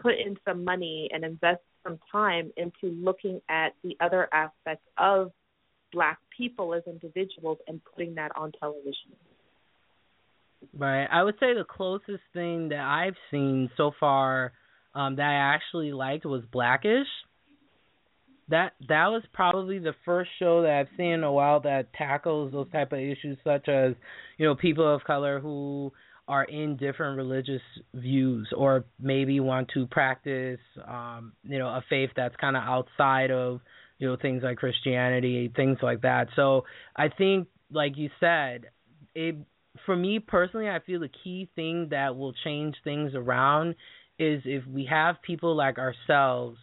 put in some money and invest some time into looking at the other aspects of black people as individuals and putting that on television. Right. I would say the closest thing that I've seen so far um, that I actually liked was Blackish that that was probably the first show that I've seen in a while that tackles those type of issues such as, you know, people of color who are in different religious views or maybe want to practice um, you know, a faith that's kinda outside of, you know, things like Christianity, things like that. So I think like you said, it for me personally I feel the key thing that will change things around is if we have people like ourselves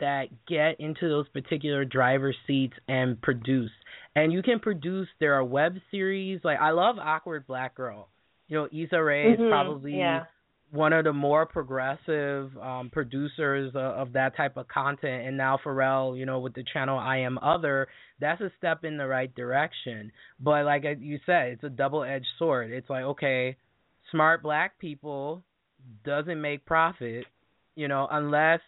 that get into those particular driver seats and produce. And you can produce. There are web series like I love Awkward Black Girl. You know, Issa Rae mm-hmm. is probably yeah. One of the more progressive um, producers of, of that type of content. And now Pharrell, you know, with the channel I Am Other, that's a step in the right direction. But like you said, it's a double-edged sword. It's like okay, smart black people doesn't make profit, you know, unless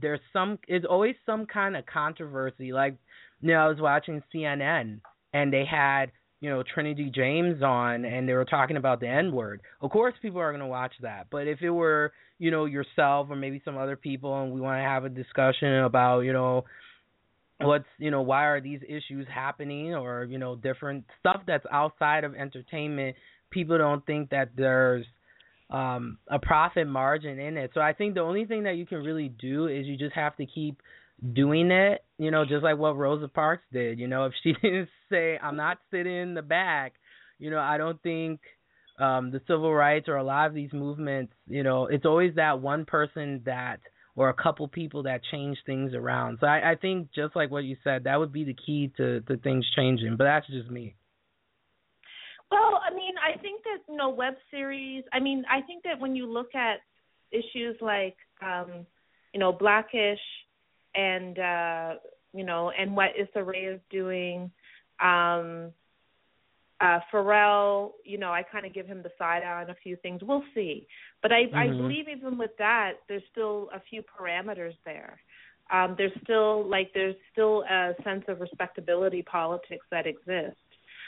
there's some it's always some kind of controversy. Like you know, I was watching CNN and they had you know Trinidad James on and they were talking about the N word. Of course, people are going to watch that. But if it were you know yourself or maybe some other people and we want to have a discussion about you know what's you know why are these issues happening or you know different stuff that's outside of entertainment people don't think that there's um a profit margin in it. So I think the only thing that you can really do is you just have to keep doing it, you know, just like what Rosa Parks did. You know, if she didn't say I'm not sitting in the back, you know, I don't think um the civil rights or a lot of these movements, you know, it's always that one person that or a couple people that change things around. So I, I think just like what you said, that would be the key to, to things changing. But that's just me. Well, I mean, I think that you know web series. I mean, I think that when you look at issues like um, you know Blackish and uh, you know and what Issa Rae is doing, um, uh, Pharrell, you know, I kind of give him the side eye on a few things. We'll see, but I, mm-hmm. I believe even with that, there's still a few parameters there. Um, there's still like there's still a sense of respectability politics that exists.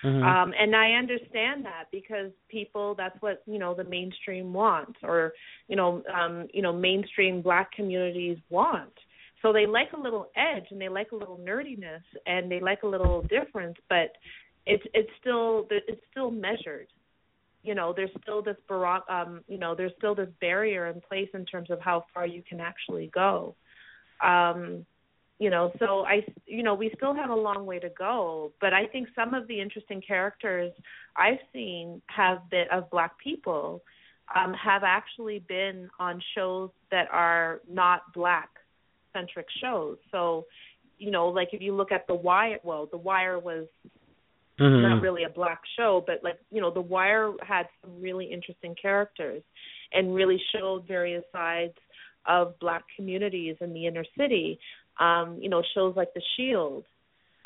Mm-hmm. Um, and I understand that because people that's what, you know, the mainstream wants or, you know, um, you know, mainstream black communities want. So they like a little edge and they like a little nerdiness and they like a little difference, but it's it's still it's still measured. You know, there's still this baroque um, you know, there's still this barrier in place in terms of how far you can actually go. Um you know so i you know we still have a long way to go but i think some of the interesting characters i've seen have been of black people um have actually been on shows that are not black centric shows so you know like if you look at the wire well the wire was Mm-hmm. not really a black show but like you know the wire had some really interesting characters and really showed various sides of black communities in the inner city um, you know, shows like The Shield,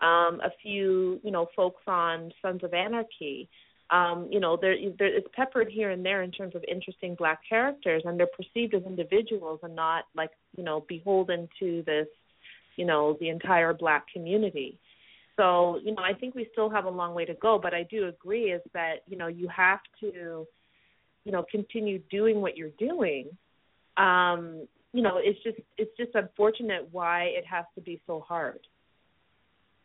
um, a few, you know, folks on Sons of Anarchy. Um, you know, there, there it's peppered here and there in terms of interesting black characters, and they're perceived as individuals and not like, you know, beholden to this, you know, the entire black community. So, you know, I think we still have a long way to go, but I do agree is that, you know, you have to, you know, continue doing what you're doing. Um, you know it's just it's just unfortunate why it has to be so hard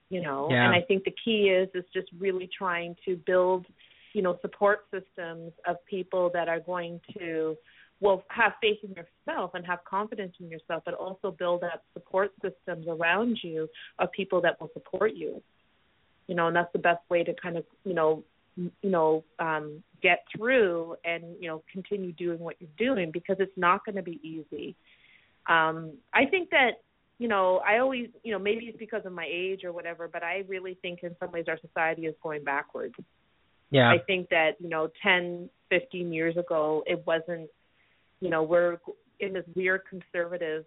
you know Yeah. and i think the key is is just really trying to build you know support systems of people that are going to well have faith in yourself and have confidence in yourself but also build up support systems around you of people that will support you. You know and that's the best way to kind of you know you know um get through and you know continue doing what you're doing because it's not going to be easy. Um i think that you know i always you know maybe it's because of my age or whatever but i really think in some ways our society is going backwards Yeah. i think that you know ten fifteen years ago it wasn't you know we're in this weird conservative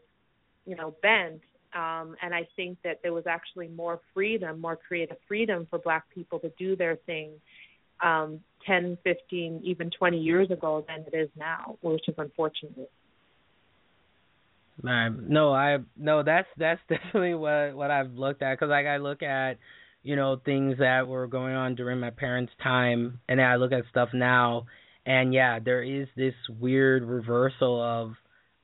you know bent um and i think that there was actually more freedom more creative freedom for black people to do their thing um ten fifteen even twenty years ago than it is now which is unfortunate Man, no, I no, that's that's definitely what what I've looked at because like I look at you know things that were going on during my parents' time, and I look at stuff now, and yeah, there is this weird reversal of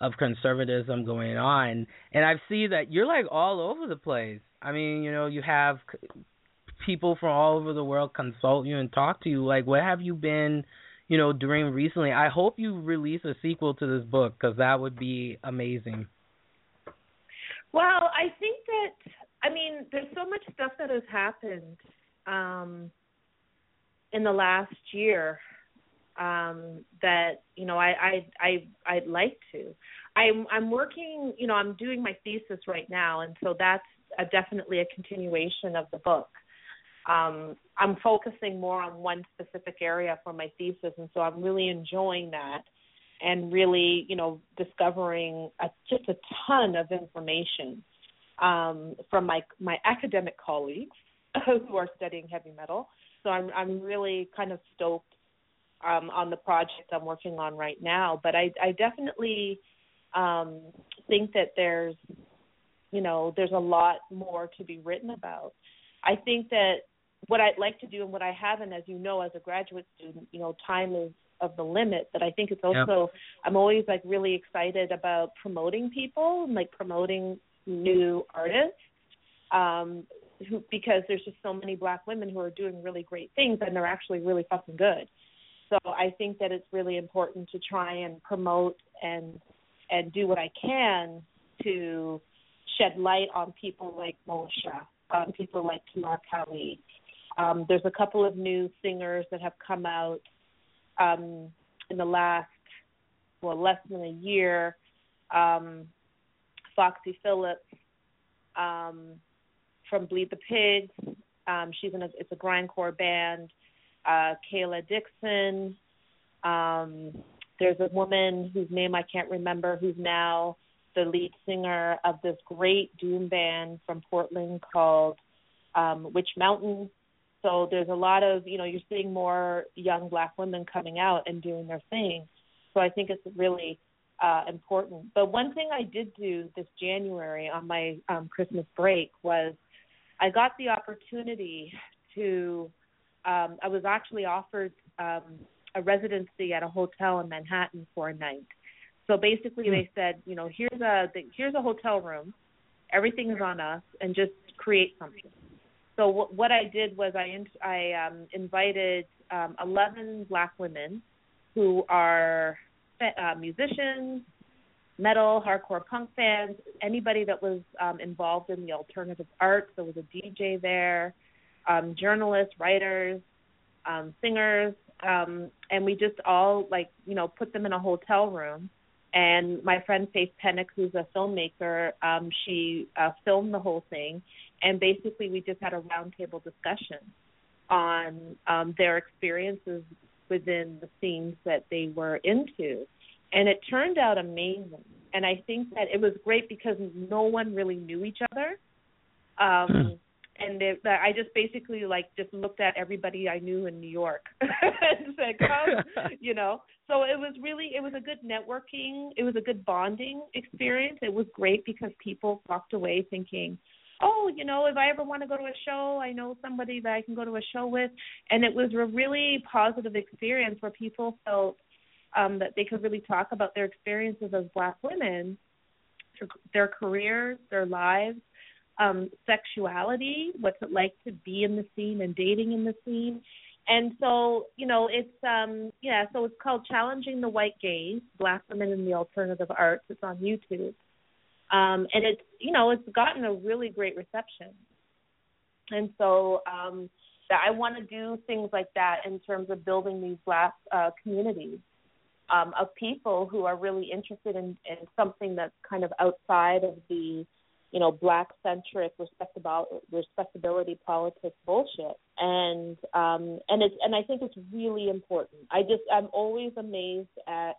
of conservatism going on, and I see that you're like all over the place. I mean, you know, you have people from all over the world consult you and talk to you. Like, what have you been? you know, doing recently. I hope you release a sequel to this book because that would be amazing. Well, I think that I mean, there's so much stuff that has happened um in the last year um that, you know, I I I I'd like to. I'm I'm working, you know, I'm doing my thesis right now and so that's a, definitely a continuation of the book. Um I'm focusing more on one specific area for my thesis and so I'm really enjoying that and really, you know, discovering a, just a ton of information um, from my my academic colleagues who are studying heavy metal. So I'm I'm really kind of stoked um, on the project I'm working on right now. But I I definitely um, think that there's you know there's a lot more to be written about. I think that what I'd like to do and what I haven't, as you know, as a graduate student, you know, time is of the limit. But I think it's also I'm always like really excited about promoting people and like promoting new artists. Um who because there's just so many black women who are doing really great things and they're actually really fucking good. So I think that it's really important to try and promote and and do what I can to shed light on people like Moshe, on people like Tamar Kelly. Um, there's a couple of new singers that have come out um, in the last well less than a year. Um, Foxy Phillips um, from Bleed the Pigs. Um, she's in a it's a grindcore band. Uh, Kayla Dixon. Um, there's a woman whose name I can't remember who's now the lead singer of this great doom band from Portland called um, Witch Mountain. So there's a lot of you know you're seeing more young black women coming out and doing their thing. So I think it's really uh, important. But one thing I did do this January on my um, Christmas break was I got the opportunity to. Um, I was actually offered um, a residency at a hotel in Manhattan for a night. So basically, they said, you know, here's a here's a hotel room, everything is on us, and just create something. So what, what I did was I in, I um, invited um, 11 black women who are uh, musicians, metal, hardcore punk fans, anybody that was um, involved in the alternative arts. There was a DJ there, um, journalists, writers, um, singers, um, and we just all like you know put them in a hotel room. And my friend Faith Pennick, who's a filmmaker, um, she uh, filmed the whole thing, and basically we just had a roundtable discussion on um, their experiences within the scenes that they were into and it turned out amazing. And I think that it was great because no one really knew each other. Um, hmm. and it, I just basically like just looked at everybody I knew in New York and said, "Come," you know. So it was really it was a good networking. It was a good bonding experience. It was great because people walked away thinking, oh, you know, if I ever want to go to a show, I know somebody that I can go to a show with. And it was a really positive experience where people felt um, that they could really talk about their experiences as Black women, their, their careers, their lives, um, sexuality, what's it like to be in the scene and dating in the scene. And so, you know, it's um yeah, so it's called Challenging the White Gaze, Black Women in the Alternative Arts. It's on YouTube. Um and it's you know, it's gotten a really great reception. And so um I want to do things like that in terms of building these black uh, communities um, of people who are really interested in, in something that's kind of outside of the, you know, black centric respectability politics bullshit. And um, and it's and I think it's really important. I just I'm always amazed at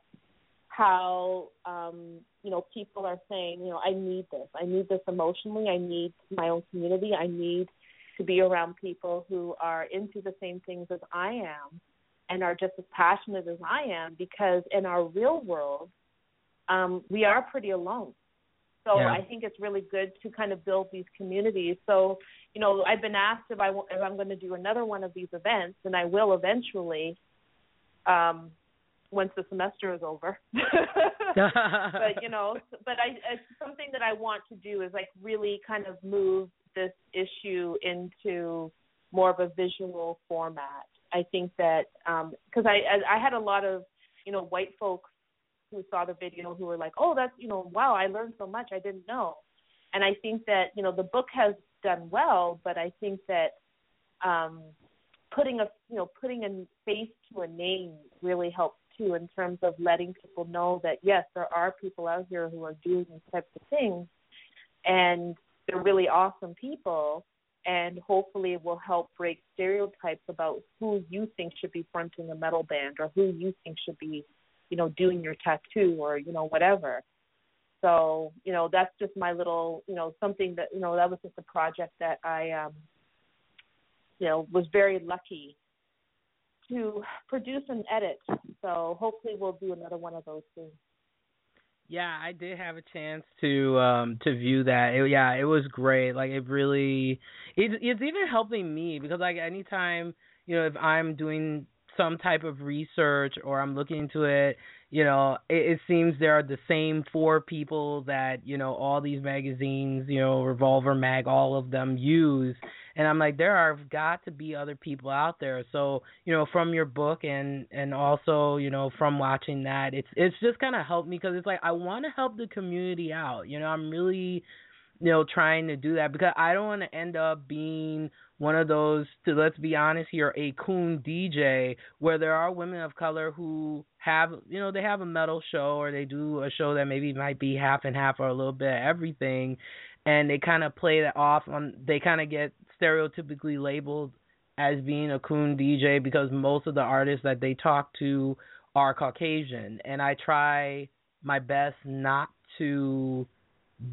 how um, you know people are saying, you know, I need this. I need this emotionally. I need my own community. I need to be around people who are into the same things as I am and are just as passionate as I am because in our real world, um, we are pretty alone. So yeah. I think it's really good to kind of build these communities. So, you know, I've been asked if I if I'm going to do another one of these events, and I will eventually, um, once the semester is over. but you know, but I it's something that I want to do is like really kind of move this issue into more of a visual format I think that because um, I I had a lot of you know white folks who saw the video who were like, oh, that's you know, wow, I learned so much I didn't know, and I think that you know the book has done well, but I think that um, putting a you know putting a face to a name really helps too in terms of letting people know that yes, there are people out here who are doing these types of things, and they're really awesome people and hopefully it will help break stereotypes about who you think should be fronting a metal band or who you think should be, you know, doing your tattoo or you know whatever. So you know that's just my little you know something that you know that was just a project that I um you know was very lucky to produce and edit. So hopefully we'll do another one of those soon. Yeah, I did have a chance to um to view that. It, yeah, it was great. Like it really it's it's even helping me because like anytime, you know, if I'm doing some type of research or I'm looking into it, you know, it, it seems there are the same four people that, you know, all these magazines, you know, Revolver Mag, all of them use and I'm like, there are got to be other people out there. So you know, from your book and and also you know from watching that, it's it's just kind of helped me because it's like I want to help the community out. You know, I'm really you know trying to do that because I don't want to end up being one of those to let's be honest here a coon DJ where there are women of color who have you know they have a metal show or they do a show that maybe might be half and half or a little bit of everything and they kind of play that off on they kind of get stereotypically labeled as being a coon DJ because most of the artists that they talk to are Caucasian, and I try my best not to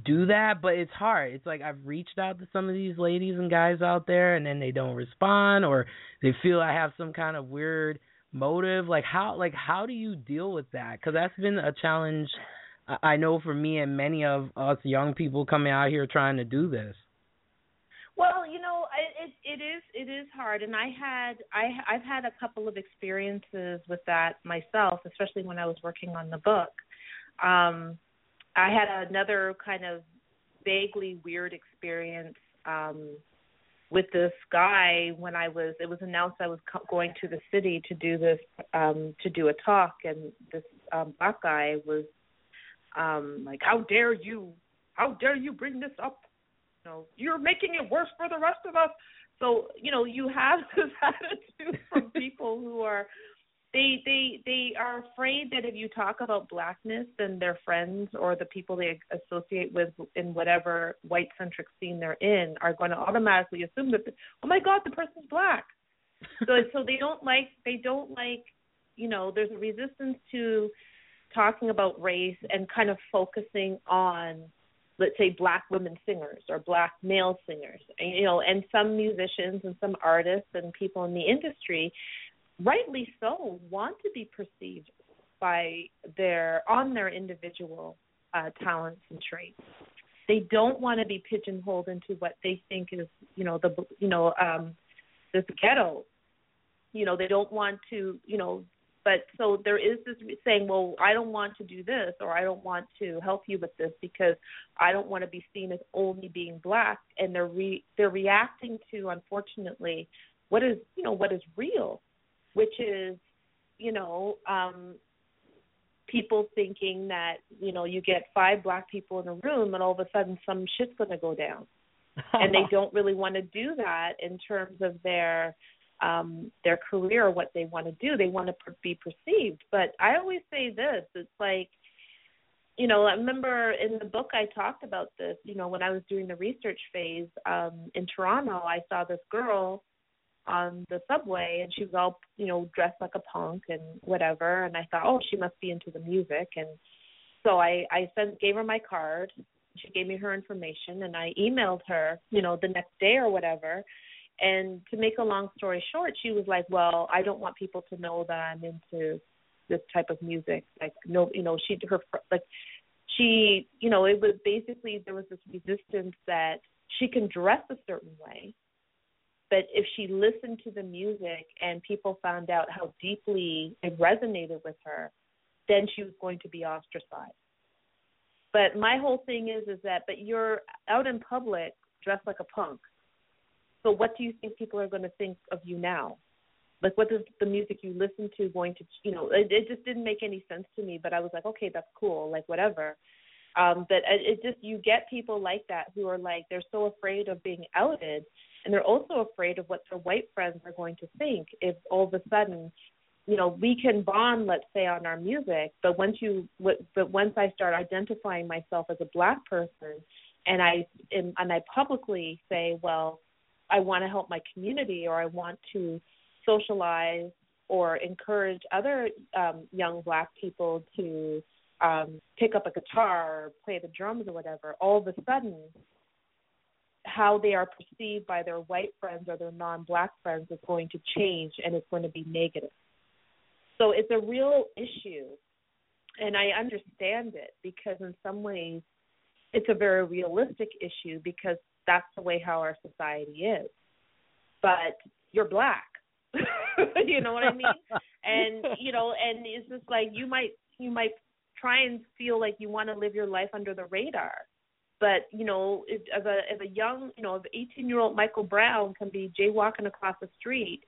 do that, but it's hard. It's like I've reached out to some of these ladies and guys out there, and then they don't respond, or they feel I have some kind of weird motive. Like how, like how do you deal with that? Because that's been a challenge. I know for me and many of us young people coming out here trying to do this. Well, you know, it it is it is hard, and I had I I've had a couple of experiences with that myself, especially when I was working on the book. Um, I had another kind of vaguely weird experience um, with this guy when I was. It was announced I was co- going to the city to do this um, to do a talk, and this um, black guy was um like how dare you how dare you bring this up? You know you're making it worse for the rest of us. So you know you have this attitude from people who are they they they are afraid that if you talk about blackness then their friends or the people they associate with in whatever white centric scene they're in are going to automatically assume that oh my god the person's black. So so they don't like they don't like you know there's a resistance to talking about race and kind of focusing on let's say black women singers or black male singers you know and some musicians and some artists and people in the industry rightly so want to be perceived by their on their individual uh, talents and traits. They don't want to be pigeonholed into what they think is you know the you know um this ghetto. You know they don't want to you know but so there is this saying well i don't want to do this or i don't want to help you with this because i don't want to be seen as only being black. And they're re they're reacting to unfortunately what is you know what is real which is you know um people thinking that you know you get five black people in a room and all of a sudden some shit's going to go down. And they don't really want to do that in terms of their um their career or what they want to do they want to be perceived. But i always say this it's like you know i remember in the book i talked about this you know when i was doing the research phase um in toronto i saw this girl on the subway and she was all you know dressed like a punk and whatever. And i thought oh she must be into the music. And so i i sent gave her my card. She gave me her information and i emailed her you know the next day or whatever and to make a long story short she was like well i don't want people to know that i'm into this type of music. Like no you know she her like she you know it was basically there was this resistance that she can dress a certain way but if she listened to the music and people found out how deeply it resonated with her then she was going to be ostracized. But my whole thing is is that but you're out in public dressed like a punk so what do you think people are going to think of you now? Like what is the music you listen to going to you know, it, it just didn't make any sense to me, but I was like, okay, that's cool, like whatever. Um, but it, it just you get people like that who are like they're so afraid of being outed and they're also afraid of what their white friends are going to think if all of a sudden you know we can bond let's say on our music but once you but once i start identifying myself as a black person and i and, and i publicly say well I want to help my community or I want to socialize or encourage other um, young black people to um, pick up a guitar or play the drums or whatever, all of a sudden, how they are perceived by their white friends or their non black friends is going to change and it's going to be negative. So it's a real issue. And I understand it because, in some ways, it's a very realistic issue because that's the way how our society is. But you're black. you know what I mean? and you know, and it's just like you might you might try and feel like you want to live your life under the radar. But you know, if, as a as a young, you know, 18 year old Michael Brown can be jaywalking across the street,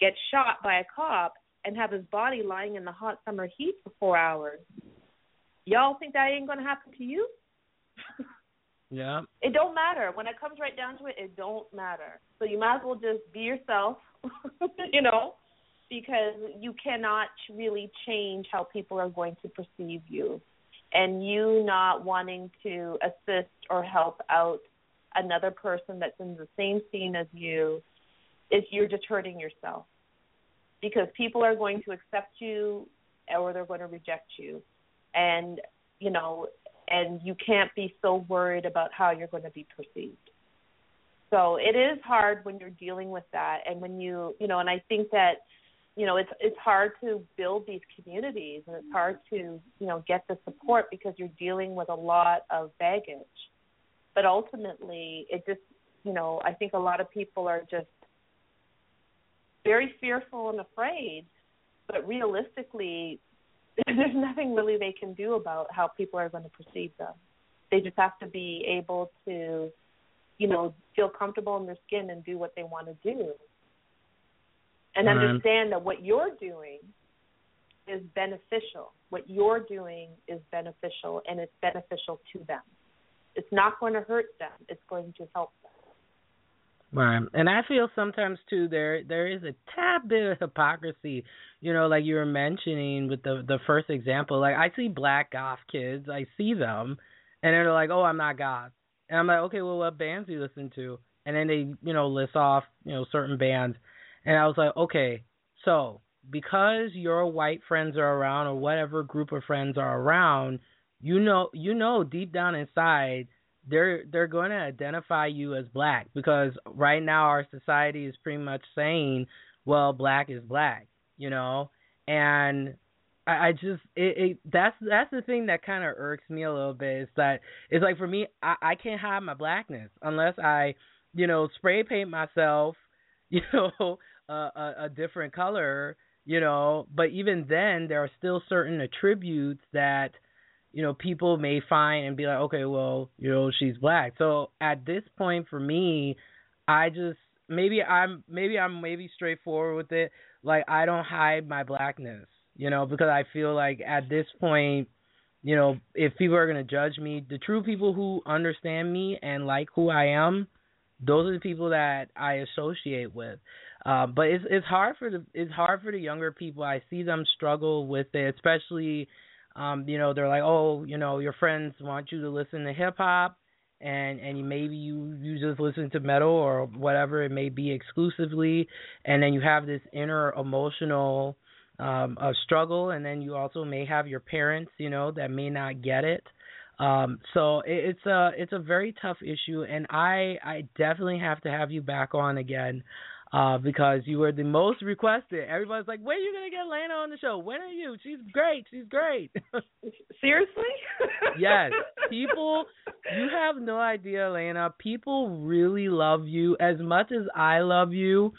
get shot by a cop, and have his body lying in the hot summer heat for four hours, y'all think that ain't gonna happen to you? Yeah. It don't matter. When it comes right down to it, it don't matter. So you might as well just be yourself, you know, because you cannot really change how people are going to perceive you. And you not wanting to assist or help out another person that's in the same scene as you is you're just hurting yourself. Because people are going to accept you or they're going to reject you. And, you know, and you can't be so worried about how you're going to be perceived. So it is hard when you're dealing with that, and when you, you know, and I think that, you know, it's it's hard to build these communities, and it's hard to, you know, get the support because you're dealing with a lot of baggage. But ultimately, it just, you know, I think a lot of people are just very fearful and afraid. But realistically, there's nothing really they can do about how people are going to perceive them. They just have to be able to, you know, feel comfortable in their skin and do what they want to do. And mm-hmm. understand that what you're doing is beneficial. What you're doing is beneficial and it's beneficial to them. It's not going to hurt them. It's going to help them. Right. And I feel sometimes too there there is a tad bit of hypocrisy, you know, like you were mentioning with the the first example. Like I see black goth kids, I see them and they're like, Oh, I'm not goth and I'm like, Okay, well what bands do you listen to? And then they, you know, list off, you know, certain bands and I was like, Okay, so because your white friends are around or whatever group of friends are around, you know you know deep down inside they're they're going to identify you as black because right now our society is pretty much saying, well, black is black, you know, and I, I just it, it that's that's the thing that kind of irks me a little bit is that it's like for me I I can't hide my blackness unless I you know spray paint myself, you know, a, a, a different color, you know, but even then there are still certain attributes that you know, people may find and be like, okay, well, you know, she's black. So at this point for me, I just maybe I'm maybe I'm maybe straightforward with it. Like I don't hide my blackness, you know, because I feel like at this point, you know, if people are gonna judge me, the true people who understand me and like who I am, those are the people that I associate with. Uh, but it's it's hard for the it's hard for the younger people. I see them struggle with it, especially um, you know, they're like, oh, you know, your friends want you to listen to hip hop, and and maybe you you just listen to metal or whatever it may be exclusively, and then you have this inner emotional um, a struggle, and then you also may have your parents, you know, that may not get it. Um, so it, it's a it's a very tough issue, and I I definitely have to have you back on again uh, because you were the most requested. Everybody's like, "When are you gonna get Laina on the show? When are you? She's great. She's great." Seriously? yes, people. You have no idea, Laina. People really love you as much as I love you.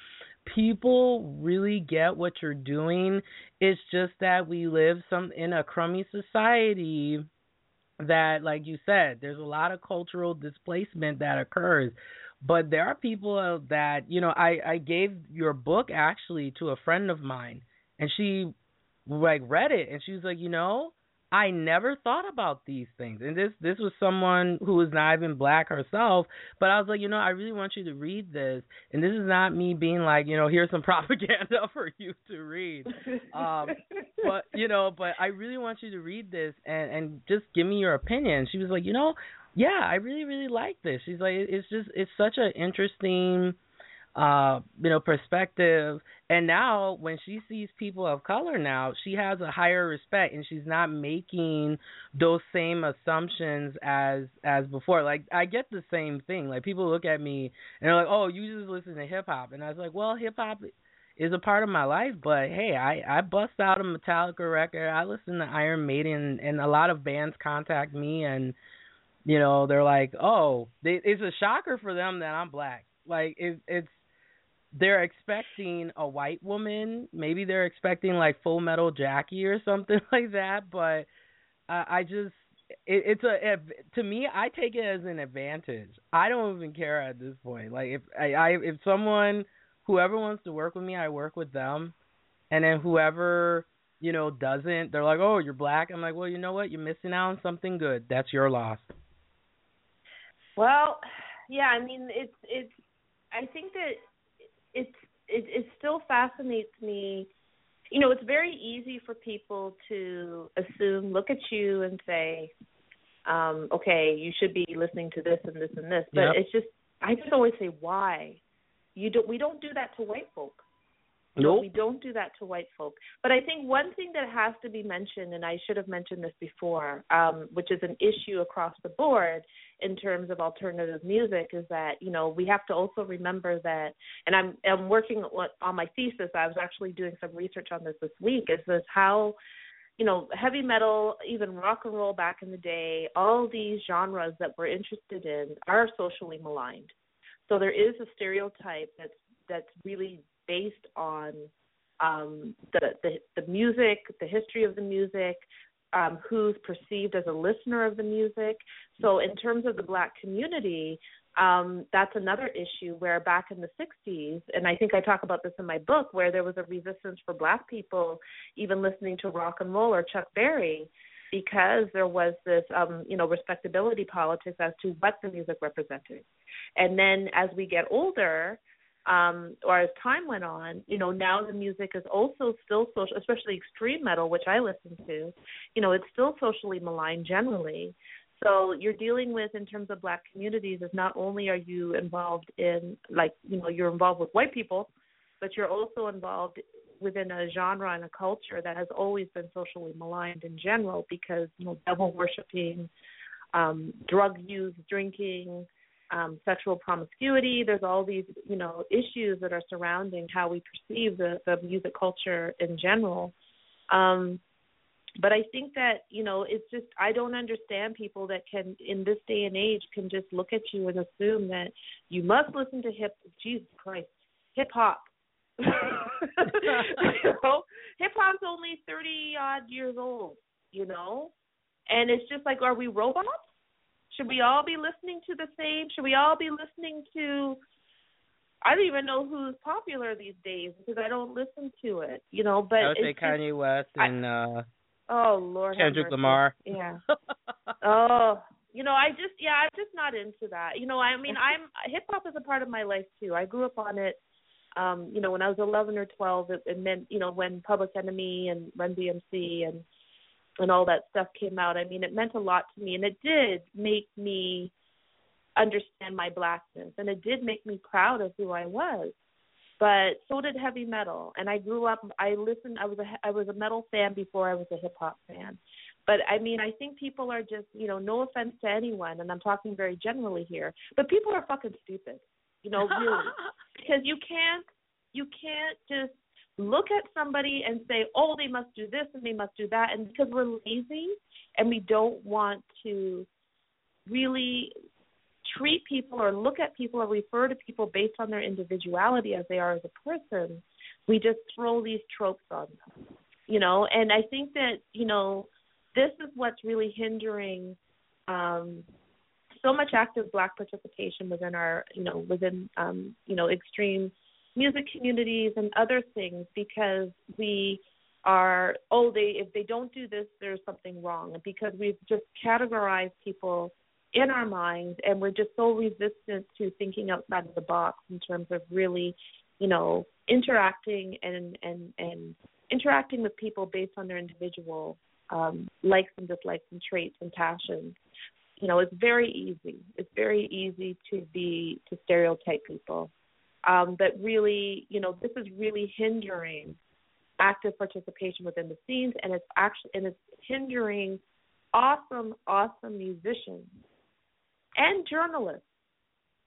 People really get what you're doing. It's just that we live some in a crummy society that like you said there's a lot of cultural displacement that occurs but there are people that you know i i gave your book actually to a friend of mine and she like read it and she was like you know i never thought about these things. And this this was someone who was not even black herself but i was like you know i really want you to read this. And this is not me being like you know here's some propaganda for you to read. Um but you know but i really want you to read this and and just give me your opinion. She was like you know yeah, I really really like this. She's like it's just it's such an interesting uh you know perspective. And now when she sees people of color now she has a higher respect and she's not making those same assumptions as as before. Like i get the same thing. Like people look at me and they're like oh you just listen to hip hop. And i was like well hip hop is a part of my life but hey i i bust out a metallica record. I listen to iron maiden and a lot of bands contact me and you know they're like oh they, it's a shocker for them that i'm black. Like it, it's they're expecting a white woman. Maybe they're expecting like full metal jackie or something like that but uh, i just it, it's a it, to me i take it as an advantage. I don't even care at this point. Like if i, I if someone whoever wants to work with me i work with them. And then whoever you know doesn't they're like oh you're black. I'm like well you know what? You're missing out on something good. That's your loss well, yeah, I mean it's it's I think that it's it it still fascinates me. You know, it's very easy for people to assume, look at you and say, um, okay, you should be listening to this and this and this. But yep. it's just I just always say why. You don't we don't do that to white folk. Nope. We don't do that to white folk. But I think one thing that has to be mentioned, and I should have mentioned this before, um, which is an issue across the board in terms of alternative music, is that you know we have to also remember that. And I'm I'm working on my thesis. I was actually doing some research on this this week. Is this how you know, heavy metal, even rock and roll back in the day, all these genres that we're interested in are socially maligned. So there is a stereotype that's that's really based on um, the, the the music, the history of the music, um, who's perceived as a listener of the music. So, in terms of the black community, um, that's another issue where back in the 60s, and I think I talk about this in my book, where there was a resistance for black people even listening to rock and roll or Chuck Berry because there was this um you know respectability politics as to what the music represented and then as we get older um or as time went on you know now the music is also still social especially extreme metal which i listen to you know it's still socially maligned generally. So you're dealing with in terms of black communities is not only are you involved in like you know you're involved with white people but you're also involved within a genre and a culture that has always been socially maligned in general because you know devil worshipping, um, drug use, drinking, um, sexual promiscuity. There's all these you know issues that are surrounding how we perceive the the music culture in general. Um, but I think that you know it's just I don't understand people that can in this day and age can just look at you and assume that you must listen to hip Jesus Christ hip hop you know, hip hop's only thirty odd years old, you know, and it's just like, are we robots? Should we all be listening to the same? Should we all be listening to? I don't even know who's popular these days because I don't listen to it, you know. But I would say Kanye just, West and uh oh Lord, Kendrick. Lamar. Yeah. oh, you know, I just yeah, I'm just not into that. You know, I mean, I'm hip hop is a part of my life too. I grew up on it um, you know, when I was 11 or 12, it, it meant, you know, when Public Enemy and Run DMC and and all that stuff came out. I mean, it meant a lot to me, and it did make me understand my blackness, and it did make me proud of who I was. But so did heavy metal, and I grew up. I listened. I was a I was a metal fan before I was a hip hop fan. But I mean, I think people are just, you know, no offense to anyone, and I'm talking very generally here, but people are fucking stupid you know, really, because you can't you can't just look at somebody and say, oh, they must do this and they must do that, and because we're lazy and we don't want to really treat people or look at people or refer to people based on their individuality as they are as a person, we just throw these tropes on them. You know, and I think that, you know, this is what's really hindering um so much active black participation within our you know within um you know extreme music communities and other things because we are oh they if they don't do this there's something wrong because we've just categorized people in our minds and we're just so resistant to thinking outside of the box in terms of really you know interacting and and and interacting with people based on their individual um likes and dislikes and traits and passions you know, it's very easy. It's very easy to be to stereotype people. Um, but really, you know, this is really hindering active participation within the scenes, and it's actually and it's hindering awesome, awesome musicians and journalists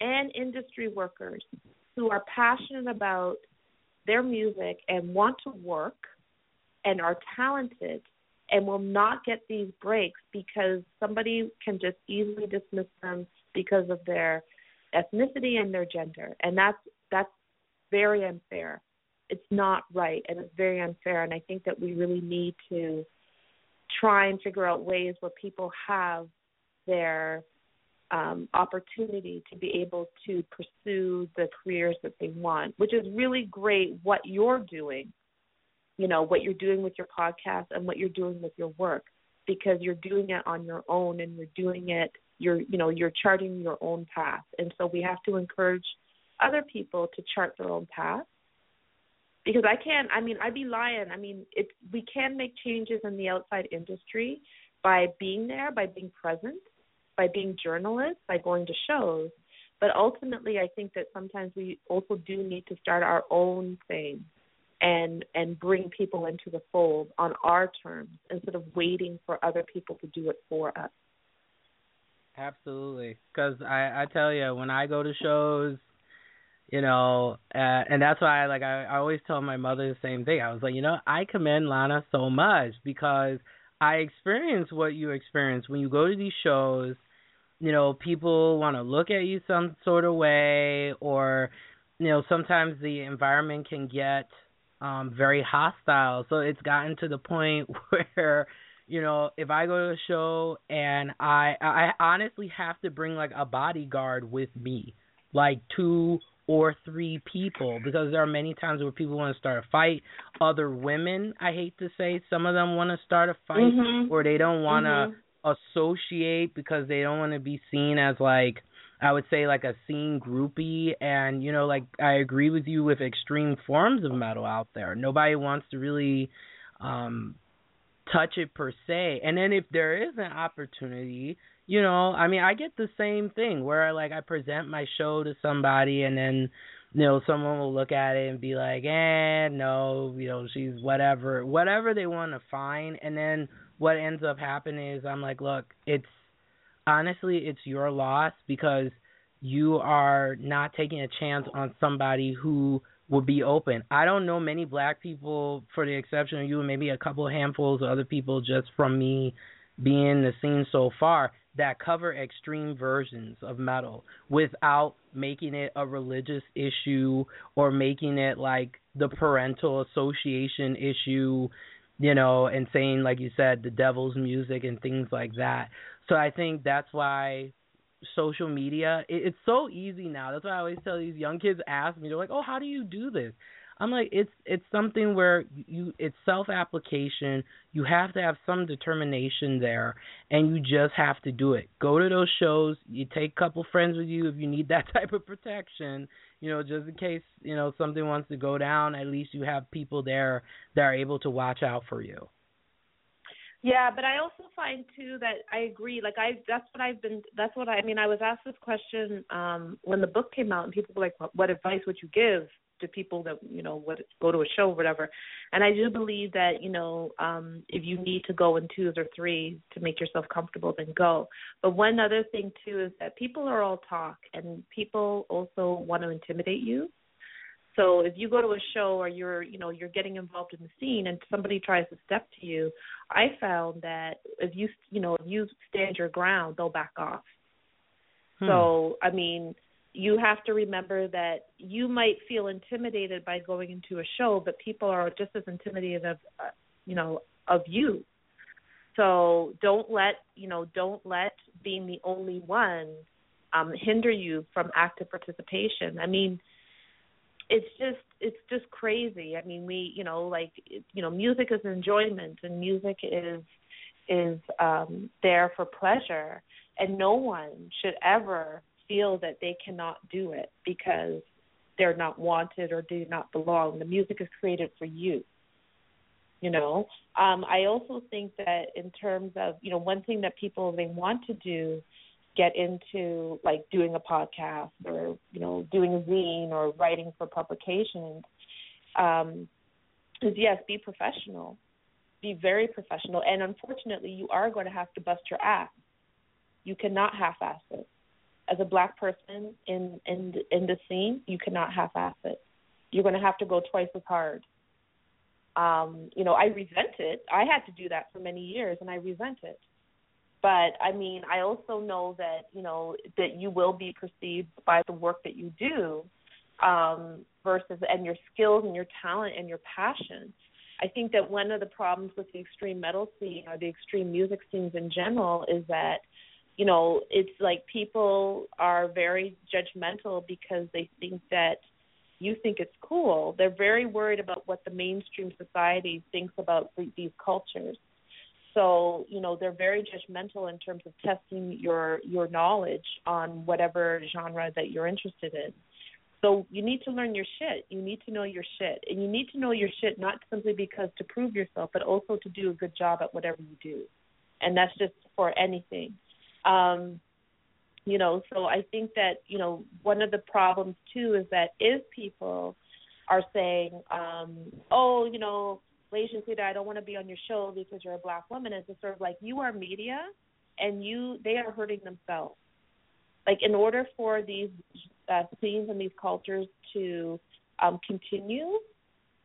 and industry workers who are passionate about their music and want to work and are talented and will not get these breaks because somebody can just easily dismiss them because of their ethnicity and their gender. And that's that's very unfair. It's not right and it's very unfair and i think that we really need to try and figure out ways where people have their um, opportunity to be able to pursue the careers that they want, which is really great what you're doing you know what you're doing with your podcast and what you're doing with your work because you're doing it on your own and you're doing it you're you know you're charting your own path. And so we have to encourage other people to chart their own path. Because I can't I mean I'd be lying. I mean it we can make changes in the outside industry by being there by being present by being journalists by going to shows. But ultimately I think that sometimes we also do need to start our own thing and and bring people into the fold on our terms instead of waiting for other people to do it for us. Absolutely, because I I tell you when I go to shows, you know, uh, and that's why I like I, I always tell my mother the same thing. I was like, you know, I commend Laina so much because I experience what you experience when you go to these shows. You know, people want to look at you some sort of way, or you know, sometimes the environment can get um very hostile. So it's gotten to the point where you know, if I go to a show and I I honestly have to bring like a bodyguard with me, like two or three people because there are many times where people want to start a fight. Other women, I hate to say, some of them want to start a fight Mhm. or they don't want to Mhm. associate because they don't want to be seen as like I would say like a scene groupie and you know like I agree with you with extreme forms of metal out there. Nobody wants to really um touch it per se. And then if there is an opportunity, you know, I mean I get the same thing where like I present my show to somebody and then you know, someone will look at it and be like, eh, no, you know, she's whatever, whatever they want to find. And then what ends up happening is I'm like, look, it's honestly, it's your loss because you are not taking a chance on somebody who will be open. I don't know many black people, for the exception of you and maybe a couple handfuls of other people just from me being in the scene so far that cover extreme versions of metal without making it a religious issue or making it like the parental association issue, you know, and saying like you said the devil's music and things like that. So I think that's why social media it, it's so easy now. That's why I always tell these young kids ask me they're like, "Oh, how do you do this?" I'm like, it's it's something where you it's self application. You have to have some determination there, and you just have to do it. Go to those shows. You take a couple friends with you if you need that type of protection. You know, just in case you know something wants to go down. At least you have people there that are able to watch out for you. Yeah, but I also find too that I agree. Like I, that's what I've been. That's what I, I mean. I was asked this question um when the book came out, and people were like, "What, what advice would you give to people that you know what go to a show or whatever?" And I do believe that you know, um if you need to go in twos or threes to make yourself comfortable, then go. But one other thing too is that people are all talk, and people also want to intimidate you. So if you go to a show or you're, you know, you're getting involved in the scene and somebody tries to step to you, I found that if you, you know, if you stand your ground, they'll back off. Hmm. So, I mean, you have to remember that you might feel intimidated by going into a show, but people are just as intimidated of, uh, you know, of you. So don't let, you know, don't let being the only one um hinder you from active participation. I mean, it's just it's just crazy. I mean, we, you know, like you know, music is enjoyment and music is is um there for pleasure and no one should ever feel that they cannot do it because they're not wanted or do not belong. The music is created for you. You know, um, I also think that in terms of you know one thing that people they want to do get into like doing a podcast or you know doing a zine or writing for publications um, is yes be professional be very professional and unfortunately you are going to have to bust your ass you cannot half-ass it as a black person in in in the scene you cannot half-ass it. You're going to have to go twice as hard. Um you know i resent it. I had to do that for many years and i resent it. But i mean i also know that you know that you will be perceived by the work that you do um versus and your skills and your talent and your passion. I think that one of the problems with the extreme metal scene or the extreme music scenes in general is that you know it's like people are very judgmental because they think that you think it's cool. They're very worried about what the mainstream society thinks about th- these cultures. So you know they're very judgmental in terms of testing your your knowledge on whatever genre that you're interested in. So you need to learn your shit. You need to know your shit. And you need to know your shit not simply because to prove yourself but also to do a good job at whatever you do. And that's just for anything um you know so i think that you know one of the problems too is that if people are saying um oh you know Asian Theater, I don't want to be on your show because you're a black woman. It's just sort of like you are media, and you they are hurting themselves. Like in order for these uh, scenes and these cultures to um, continue,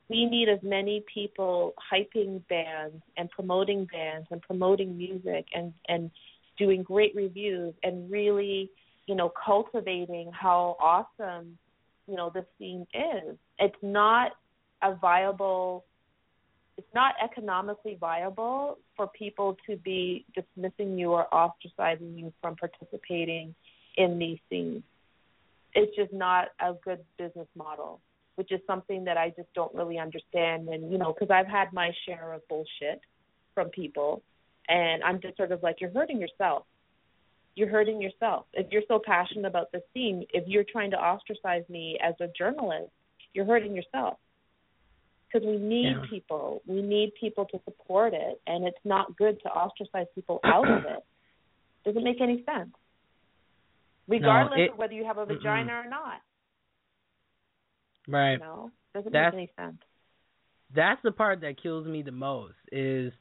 we need as many people hyping bands and promoting bands and promoting music and and doing great reviews and really you know cultivating how awesome you know this scene is. It's not a viable it's not economically viable for people to be dismissing you or ostracizing you from participating in these scenes. It's just not a good business model, which is something that I just don't really understand. And you know, because I've had my share of bullshit from people, and I'm just sort of like, you're hurting yourself. You're hurting yourself. If you're so passionate about the scene, if you're trying to ostracize me as a journalist, you're hurting yourself because we need Yeah. people. We need people to support it, and it's not good to ostracize people out of it. Doesn't make any sense, regardless it- of whether you have a vagina or not. Right. You know, doesn't That's- make any sense. that's the part that kills me the most is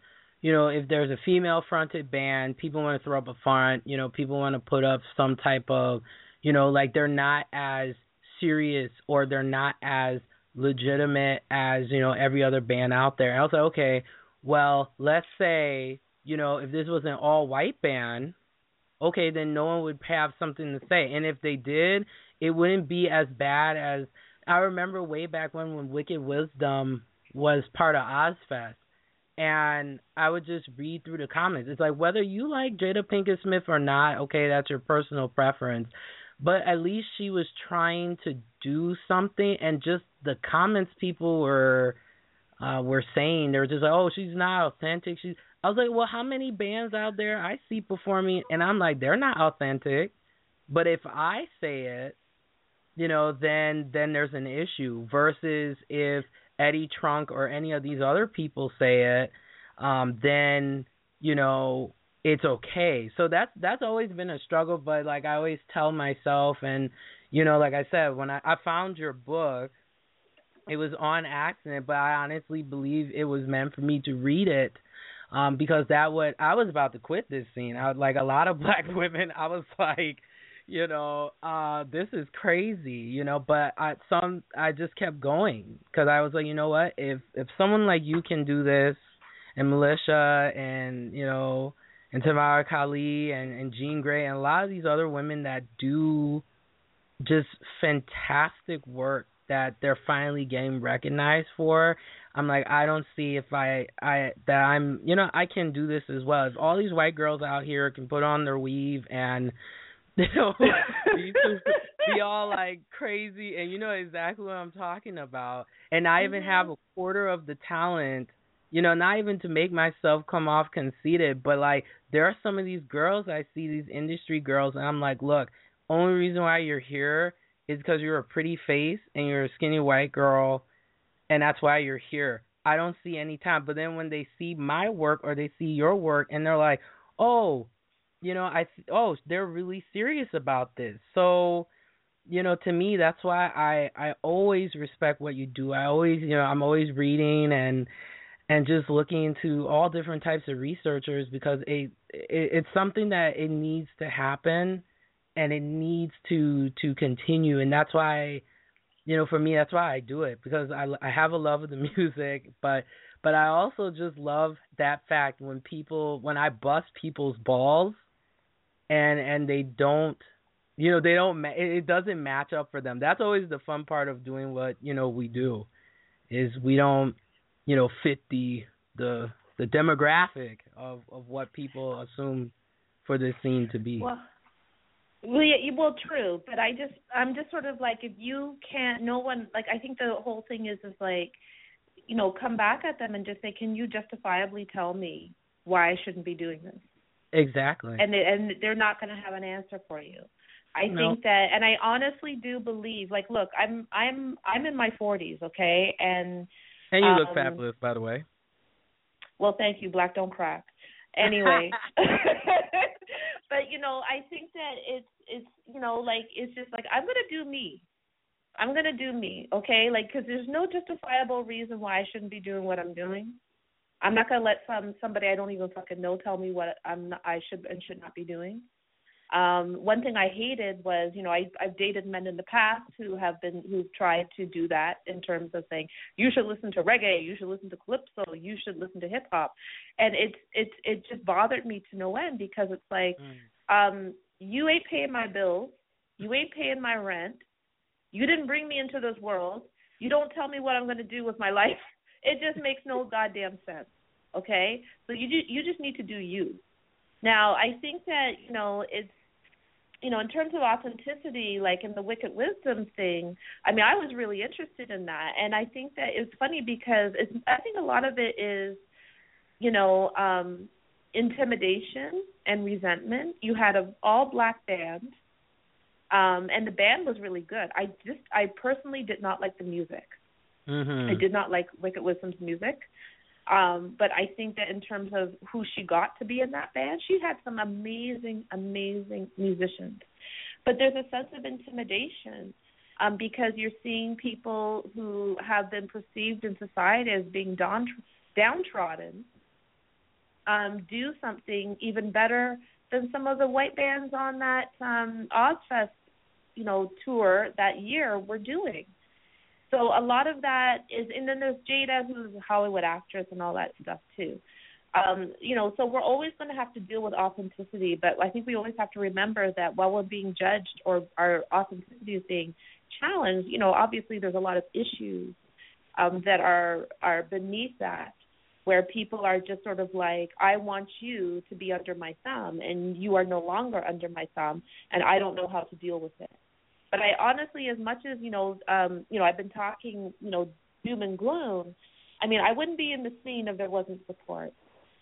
you know if there's a female fronted band people want to throw up a front you know people want to put up some type of you know like they're not as serious or they're not as legitimate as you know every other band out there. And i was like okay well let's say you know if this was an all white band okay then no one would have something to say. And if they did it wouldn't be as bad as I remember way back when when Wicked Wisdom was part of Ozzfest, and I would just read through the comments. It's like whether you like Jada Pinkett Smith or not, okay, that's your personal preference, but at least she was trying to do something, and just the comments people were uh were saying they were just like, oh, she's not authentic. She's I was like, well, how many bands out there I see performing, and I'm like, they're not authentic, but if I say it you know, then then there's an issue. Versus if Eddie Trunk or any of these other people say it, um, then you know it's okay. So that's that's always been a struggle. But like I always tell myself, and you know, like I said, when I, I found your book, it was on accident, but I honestly believe it was meant for me to read it. Um, because that would I was about to quit this scene. I like a lot of black women. I was like, you know, uh, this is crazy, you know. But I some I just kept going because I was like, you know what? If if someone like you can do this, and Militia, and you know, and Tamar-kali, and and Jean Grey, and a lot of these other women that do just fantastic work that they're finally getting recognized for. I'm like, I don't see if I I that I'm you know I can do this as well. If all these white girls out here can put on their weave and know be, be all like crazy and you know exactly what I'm talking about. And I even have mm-hmm. a quarter of the talent, you know, not even to make myself come off conceited, but like there are some of these girls I see these industry girls and I'm like, look, only reason why you're here is because you're a pretty face and you're a skinny white girl and that's why you're here. I don't see any time. But then when they see my work or they see your work and they're like, "Oh, you know, I th- oh, they're really serious about this." So, you know, to me that's why I I always respect what you do. I always, you know, I'm always reading and and just looking into all different types of researchers because it, it it's something that it needs to happen and it needs to to continue and that's why you know for me that's why I do it because I I have a love of the music but but I also just love that fact when people when I bust people's balls and and they don't you know they don't it doesn't match up for them that's always the fun part of doing what you know we do is we don't you know fit the the the demographic of of what people assume for this scene to be Well, well, yeah, well, true, but I just, I'm just sort of like, if you can't, no one, like, I think the whole thing is, is like, you know, come back at them and just say, can you justifiably tell me why I shouldn't be doing this? Exactly And they, and they're not going to have an answer for you. I No. think that, and I honestly do believe, like, look, I'm, I'm, I'm in my 40s, okay, and and you look um, fabulous by the way well, thank you, Black Don't Crack. Anyway, but you know, I think that it's it's you know like it's just like I'm gonna do me. I'm gonna do me, okay? Like, because there's no justifiable reason why I shouldn't be doing what I'm doing. I'm not gonna let some somebody I don't even fucking know tell me what I'm not, I should and should not be doing. Um, one thing I hated was, you know, I I've dated men in the past who have been who've tried to do that in terms of saying you should listen to reggae, you should listen to calypso, you should listen to hip hop, and it's it's it just bothered me to no end because it's like, um, you ain't paying my bills, you ain't paying my rent, you didn't bring me into this world, you don't tell me what I'm going to do with my life, it just makes no goddamn sense. Okay, so you ju- you just need to do you. Now, I think that you know it's you know in terms of authenticity, like in the Wicked Wisdom thing. I mean, I was really interested in that, and I think that it's funny because it's, I think a lot of it is, you know, um intimidation and resentment. You had an all black band, um, and the band was really good. I just I personally did not like the music. Mm-hmm. I did not like Wicked Wisdom's music. Um, but I think that in terms of who she got to be in that band, she had some amazing, amazing musicians. But there's a sense of intimidation um, because you're seeing people who have been perceived in society as being down, downtrodden um, do something even better than some of the white bands on that um, Ozzfest, you know, tour that year were doing. So a lot of that is, and then there's Jada, who's a Hollywood actress, and all that stuff too. Um, you know, so we're always going to have to deal with authenticity, but I think we always have to remember that while we're being judged or our authenticity is being challenged, you know, obviously there's a lot of issues um, that are are beneath that, where people are just sort of like, I want you to be under my thumb, and you are no longer under my thumb, and I don't know how to deal with it. But I honestly, as much as you know, um, you know, I've been talking, you know, doom and gloom. I mean, I wouldn't be in the scene if there wasn't support.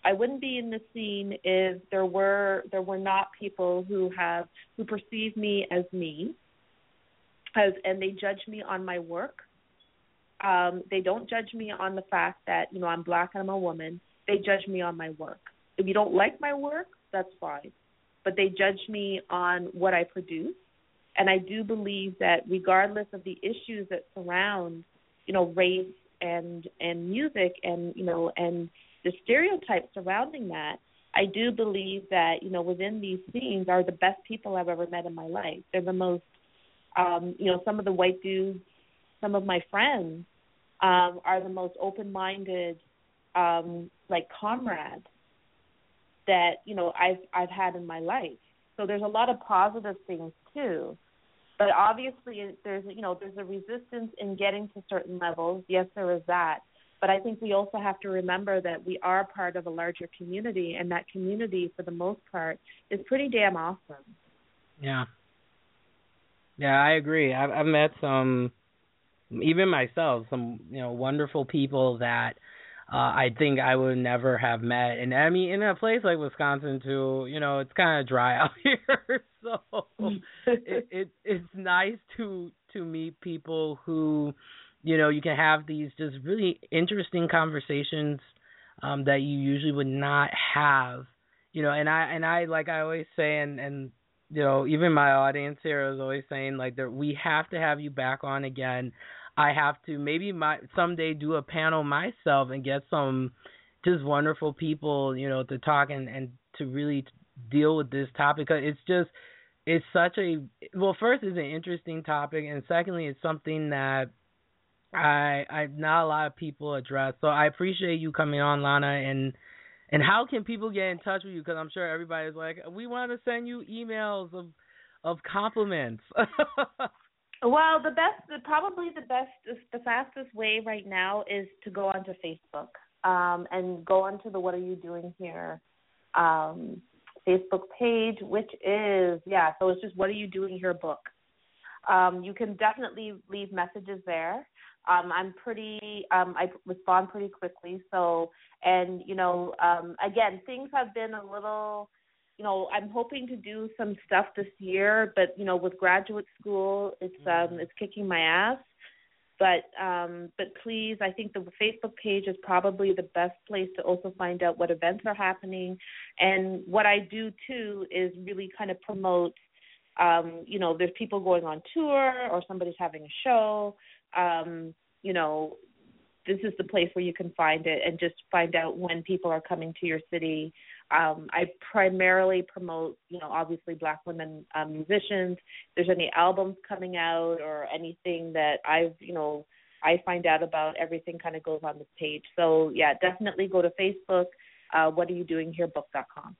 I wouldn't be in the scene if there were there were not people who have who perceive me as me, as and they judge me on my work. Um, they don't judge me on the fact that you know I'm black and I'm a woman. They judge me on my work. If you don't like my work, that's fine, but they judge me on what I produce and I do believe that regardless of the issues that surround, you know, race and and music and you know and the stereotypes surrounding that, I do believe that you know within these scenes are the best people I've ever met in my life. They're the most, um, you know, some of the white dudes, some of my friends um, are the most open-minded, um, like comrades that you know I've I've had in my life. So there's a lot of positive things too. But obviously there's you know there's a resistance in getting to certain levels. Yes, there is that. But I think we also have to remember that we are part of a larger community and that community for the most part is pretty damn awesome. Yeah. Yeah, I agree. I've I've met some even myself, some, you know, wonderful people that uh, I think I would never have met. And I mean, in a place like Wisconsin, too, you know, it's kind of dry out here, so it, it it's nice to to meet people who, you know, you can have these just really interesting conversations um, that you usually would not have, you know. And I and I like I always say, and and you know, even my audience here is always saying like that we have to have you back on again I have to maybe my someday do a panel myself and get some just wonderful people, you know, to talk and and to really deal with this topic. because It's just it's such a well, first it's an interesting topic, and secondly, it's something that I I not a lot of people address. So I appreciate you coming on, Laina, and and how can people get in touch with you? Because I'm sure everybody's like, we want to send you emails of of compliments. Well, the best, the, probably the best, the fastest way right now is to go onto Facebook um, and go onto the "What Are You Doing Here" um, Facebook page, which is yeah. So it's just "What Are You Doing Here" book. Um, you can definitely leave messages there. Um, I'm pretty, um, I respond pretty quickly. So, and you know, um, again, things have been a little you know, I'm hoping to do some stuff this year, but you know, with graduate school, it's um it's kicking my ass. But um but please, I think the Facebook page is probably the best place to also find out what events are happening. And what I do too is really kind of promote um, you know, there's people going on tour or somebody's having a show. Um, you know, this is the place where you can find it and just find out when people are coming to your city um, I primarily promote, you know, obviously black women um, musicians. If there's any albums coming out or anything that I've, you know, I find out about, everything kind of goes on this page. So yeah, definitely go to Facebook. Uh, what are you doing here? Book.com.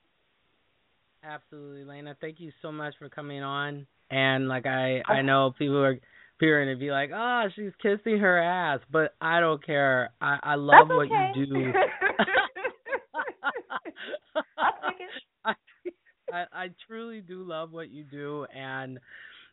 Absolutely, Laina. Thank you so much for coming on. And like I, I know people are Peering and be like, oh, she's kissing her ass, but I don't care. I I love That's what okay. you do. I, I I truly do love what you do, and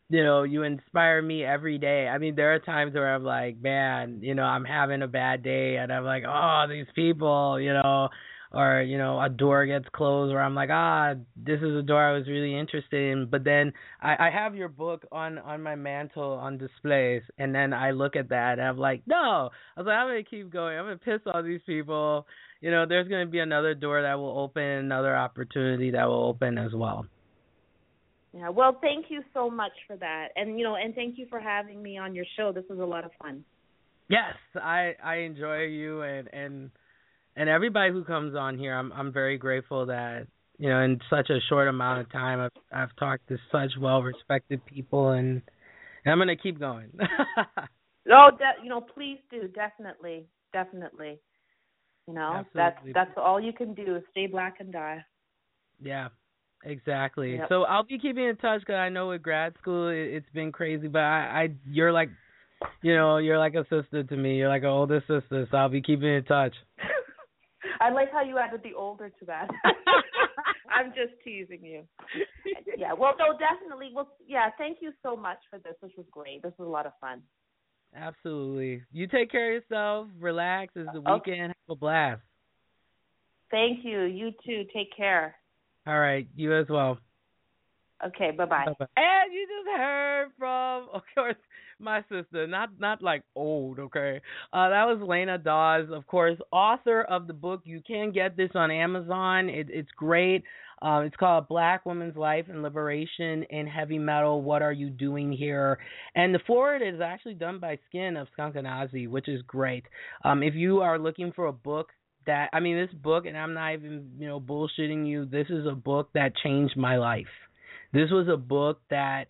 you know you inspire me every day. I mean, there are times where I'm like, man, you know, I'm having a bad day, and I'm like, oh, these people, you know, or you know, a door gets closed, where I'm like, ah, this is a door I was really interested in. But then I, I have your book on on my mantle on displays, and then I look at that, and I'm like, no, I was like, I'm gonna keep going. I'm gonna piss all these people you know, there's going to be another door that will open, another opportunity that will open as well. Yeah. Well, thank you so much for that, and you know, and thank you for having me on your show. This was a lot of fun. Yes, I I enjoy you and and and everybody who comes on here. I'm I'm very grateful that you know in such a short amount of time I've I've talked to such well respected people and and I'm going to keep going. no, de- you know, please do, definitely, definitely. You know, Absolutely. that's that's all you can do. is Stay black and die. Yeah, exactly. Yep. So I'll be keeping in touch because I know with grad school it, it's been crazy, but I, I you're like, you know, you're like a sister to me. You're like an older sister, so I'll be keeping in touch. I like how you added the older to that. I'm just teasing you. Yeah. Well, no, definitely. Well, yeah. Thank you so much for this. This was great. This was a lot of fun. Absolutely. You take care of yourself. Relax. It's the Okay. weekend. Have a blast. Thank you. You too. Take care. All right. You as well. Okay. Bye bye. Bye-bye. And you just heard from, of course, my sister, not not like old, okay. Uh, that was Laina Dawes, of course, author of the book. You can get this on Amazon. It, it's great. Uh, it's called Black Women's Life and Liberation in Heavy Metal. What are you doing here? And the forward is actually done by Skin of Skunk Anansie, which is great. Um, if you are looking for a book that, I mean, this book, and I'm not even, you know, bullshitting you. This is a book that changed my life. This was a book that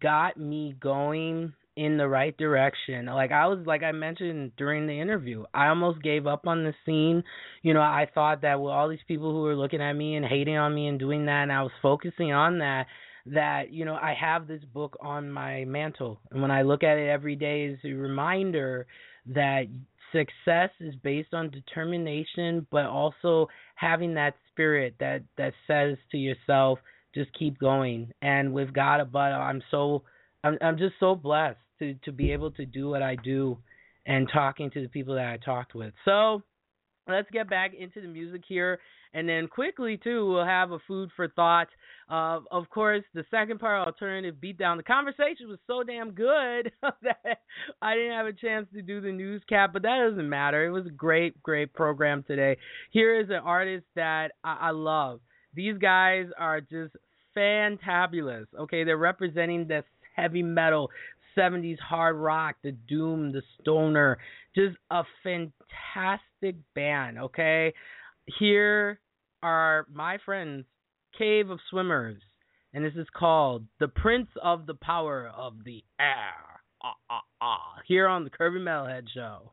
got me going in the right direction. Like I was like I mentioned during the interview, I almost gave up on the scene. You know, I thought that with all these people who were looking at me and hating on me and doing that and I was focusing on that that, you know, I have this book on my mantle. And when I look at it every day is a reminder that success is based on determination but also having that spirit that that says to yourself just keep going. And with God above, I'm so I'm I'm just so blessed to to be able to do what I do and talking to the people that I talked with. So let's get back into the music here. And then quickly too we'll have a food for thought. Uh, of course the second part alternative beatdown the conversation was so damn good that i didn't have a chance to do the news cap but that doesn't matter. It was a great great program today. Here is an artist that i, I love. These guys are just fantabulous. Okay they're representing this heavy metal 70s hard rock, the doom, the stoner, just a fantastic band, okay? Here are my friends, Cave of Swimmers, and this is called The Prince of the Power of the Air. Ah, ah, ah. Here on the Curvy Metalhead Show.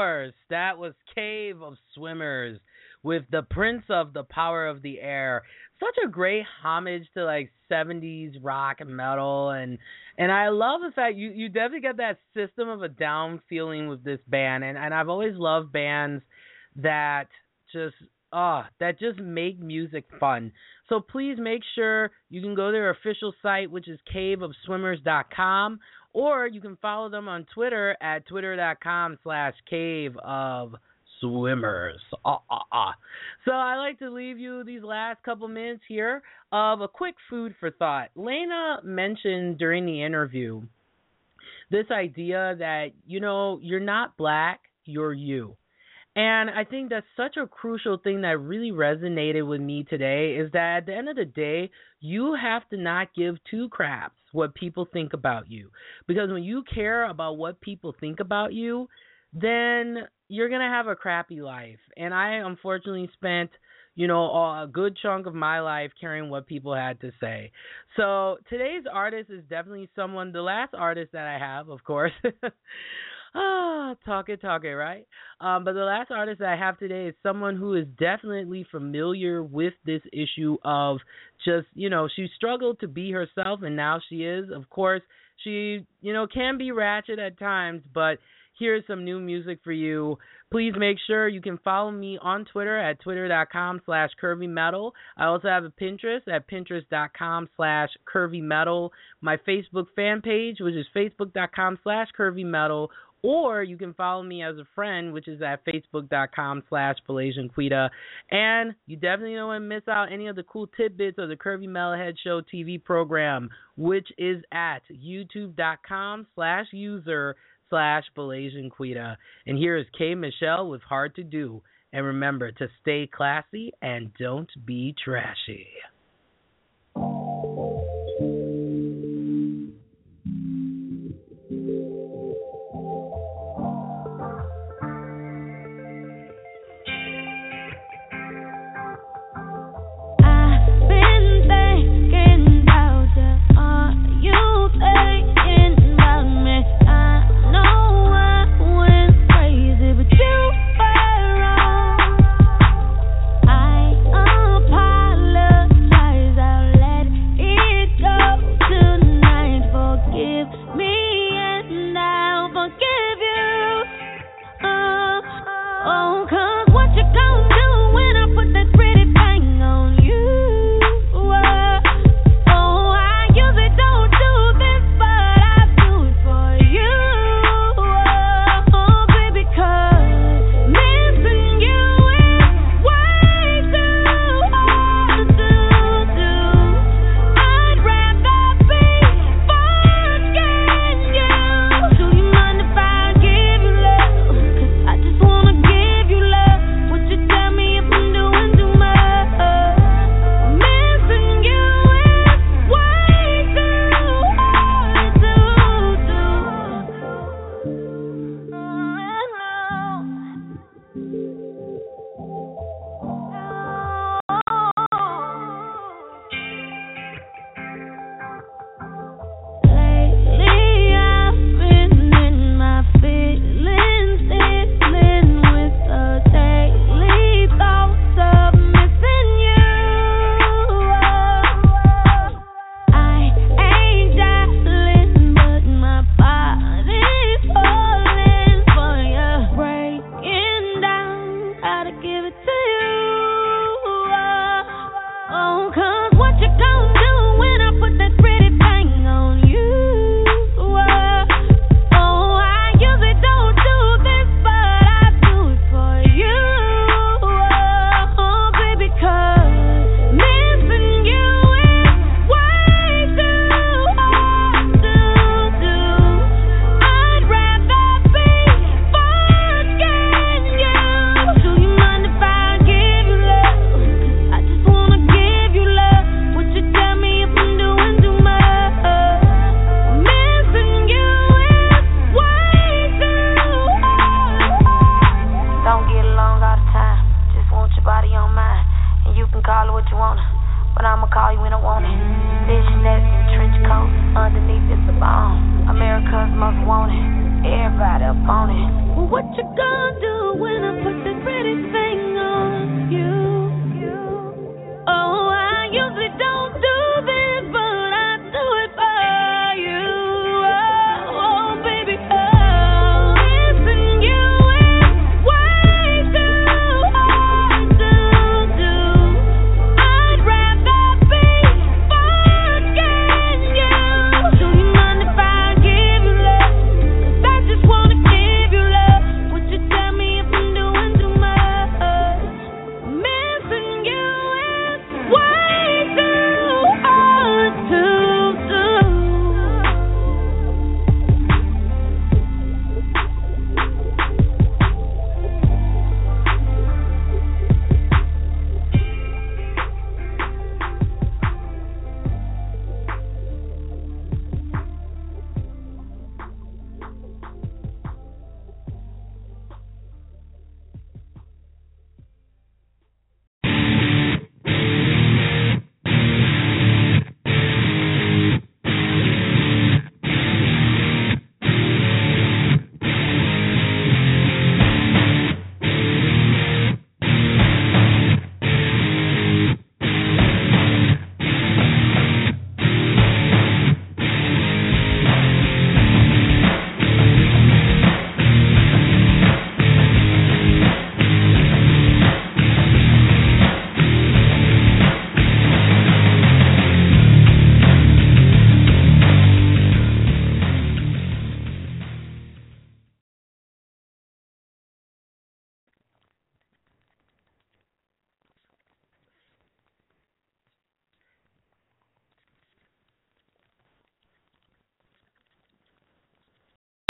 Course, that was Cave of Swimmers with the Prince of the Power of the Air. Such a great homage to like 70s rock and metal and and I love the fact you you definitely get that system of a down feeling with this band and and I've always loved bands that just ah that just make music fun. So please make sure you can go to their official site which is caveofswimmers.com or you can follow them on Twitter at twitter.com slash cave of swimmers. Ah, ah, ah. So I like to leave you these last couple minutes here of a quick food for thought. Laina mentioned during the interview this idea that, you know, you're not black, you're you. And I think that's such a crucial thing that really resonated with me today is that at the end of the day, you have to not give two craps what people think about you. Because when you care about what people think about you, then you're going to have a crappy life. And I unfortunately spent, you know, a good chunk of my life caring what people had to say. So today's artist is definitely someone, the last artist that I have, of course. ah, talk it, talk it, right? Um, but the last artist I have today is someone who is definitely familiar with this issue of just, you know, she struggled to be herself and now she is. Of course, she, you know, can be ratchet at times, but here's some new music for you. Please make sure you can follow me on Twitter at twitter.com slash curvy metal. I also have a Pinterest at pinterest.com slash curvy metal. My Facebook fan page, which is facebook.com slash curvy metal, or you can follow me as a friend, which is at facebook.com slash Quita. And you definitely don't want to miss out any of the cool tidbits of the Curvy Metalhead Show TV program, which is at youtube.com slash user slash Quita. And here is K Michelle with Hard to Do. And remember to stay classy and don't be trashy.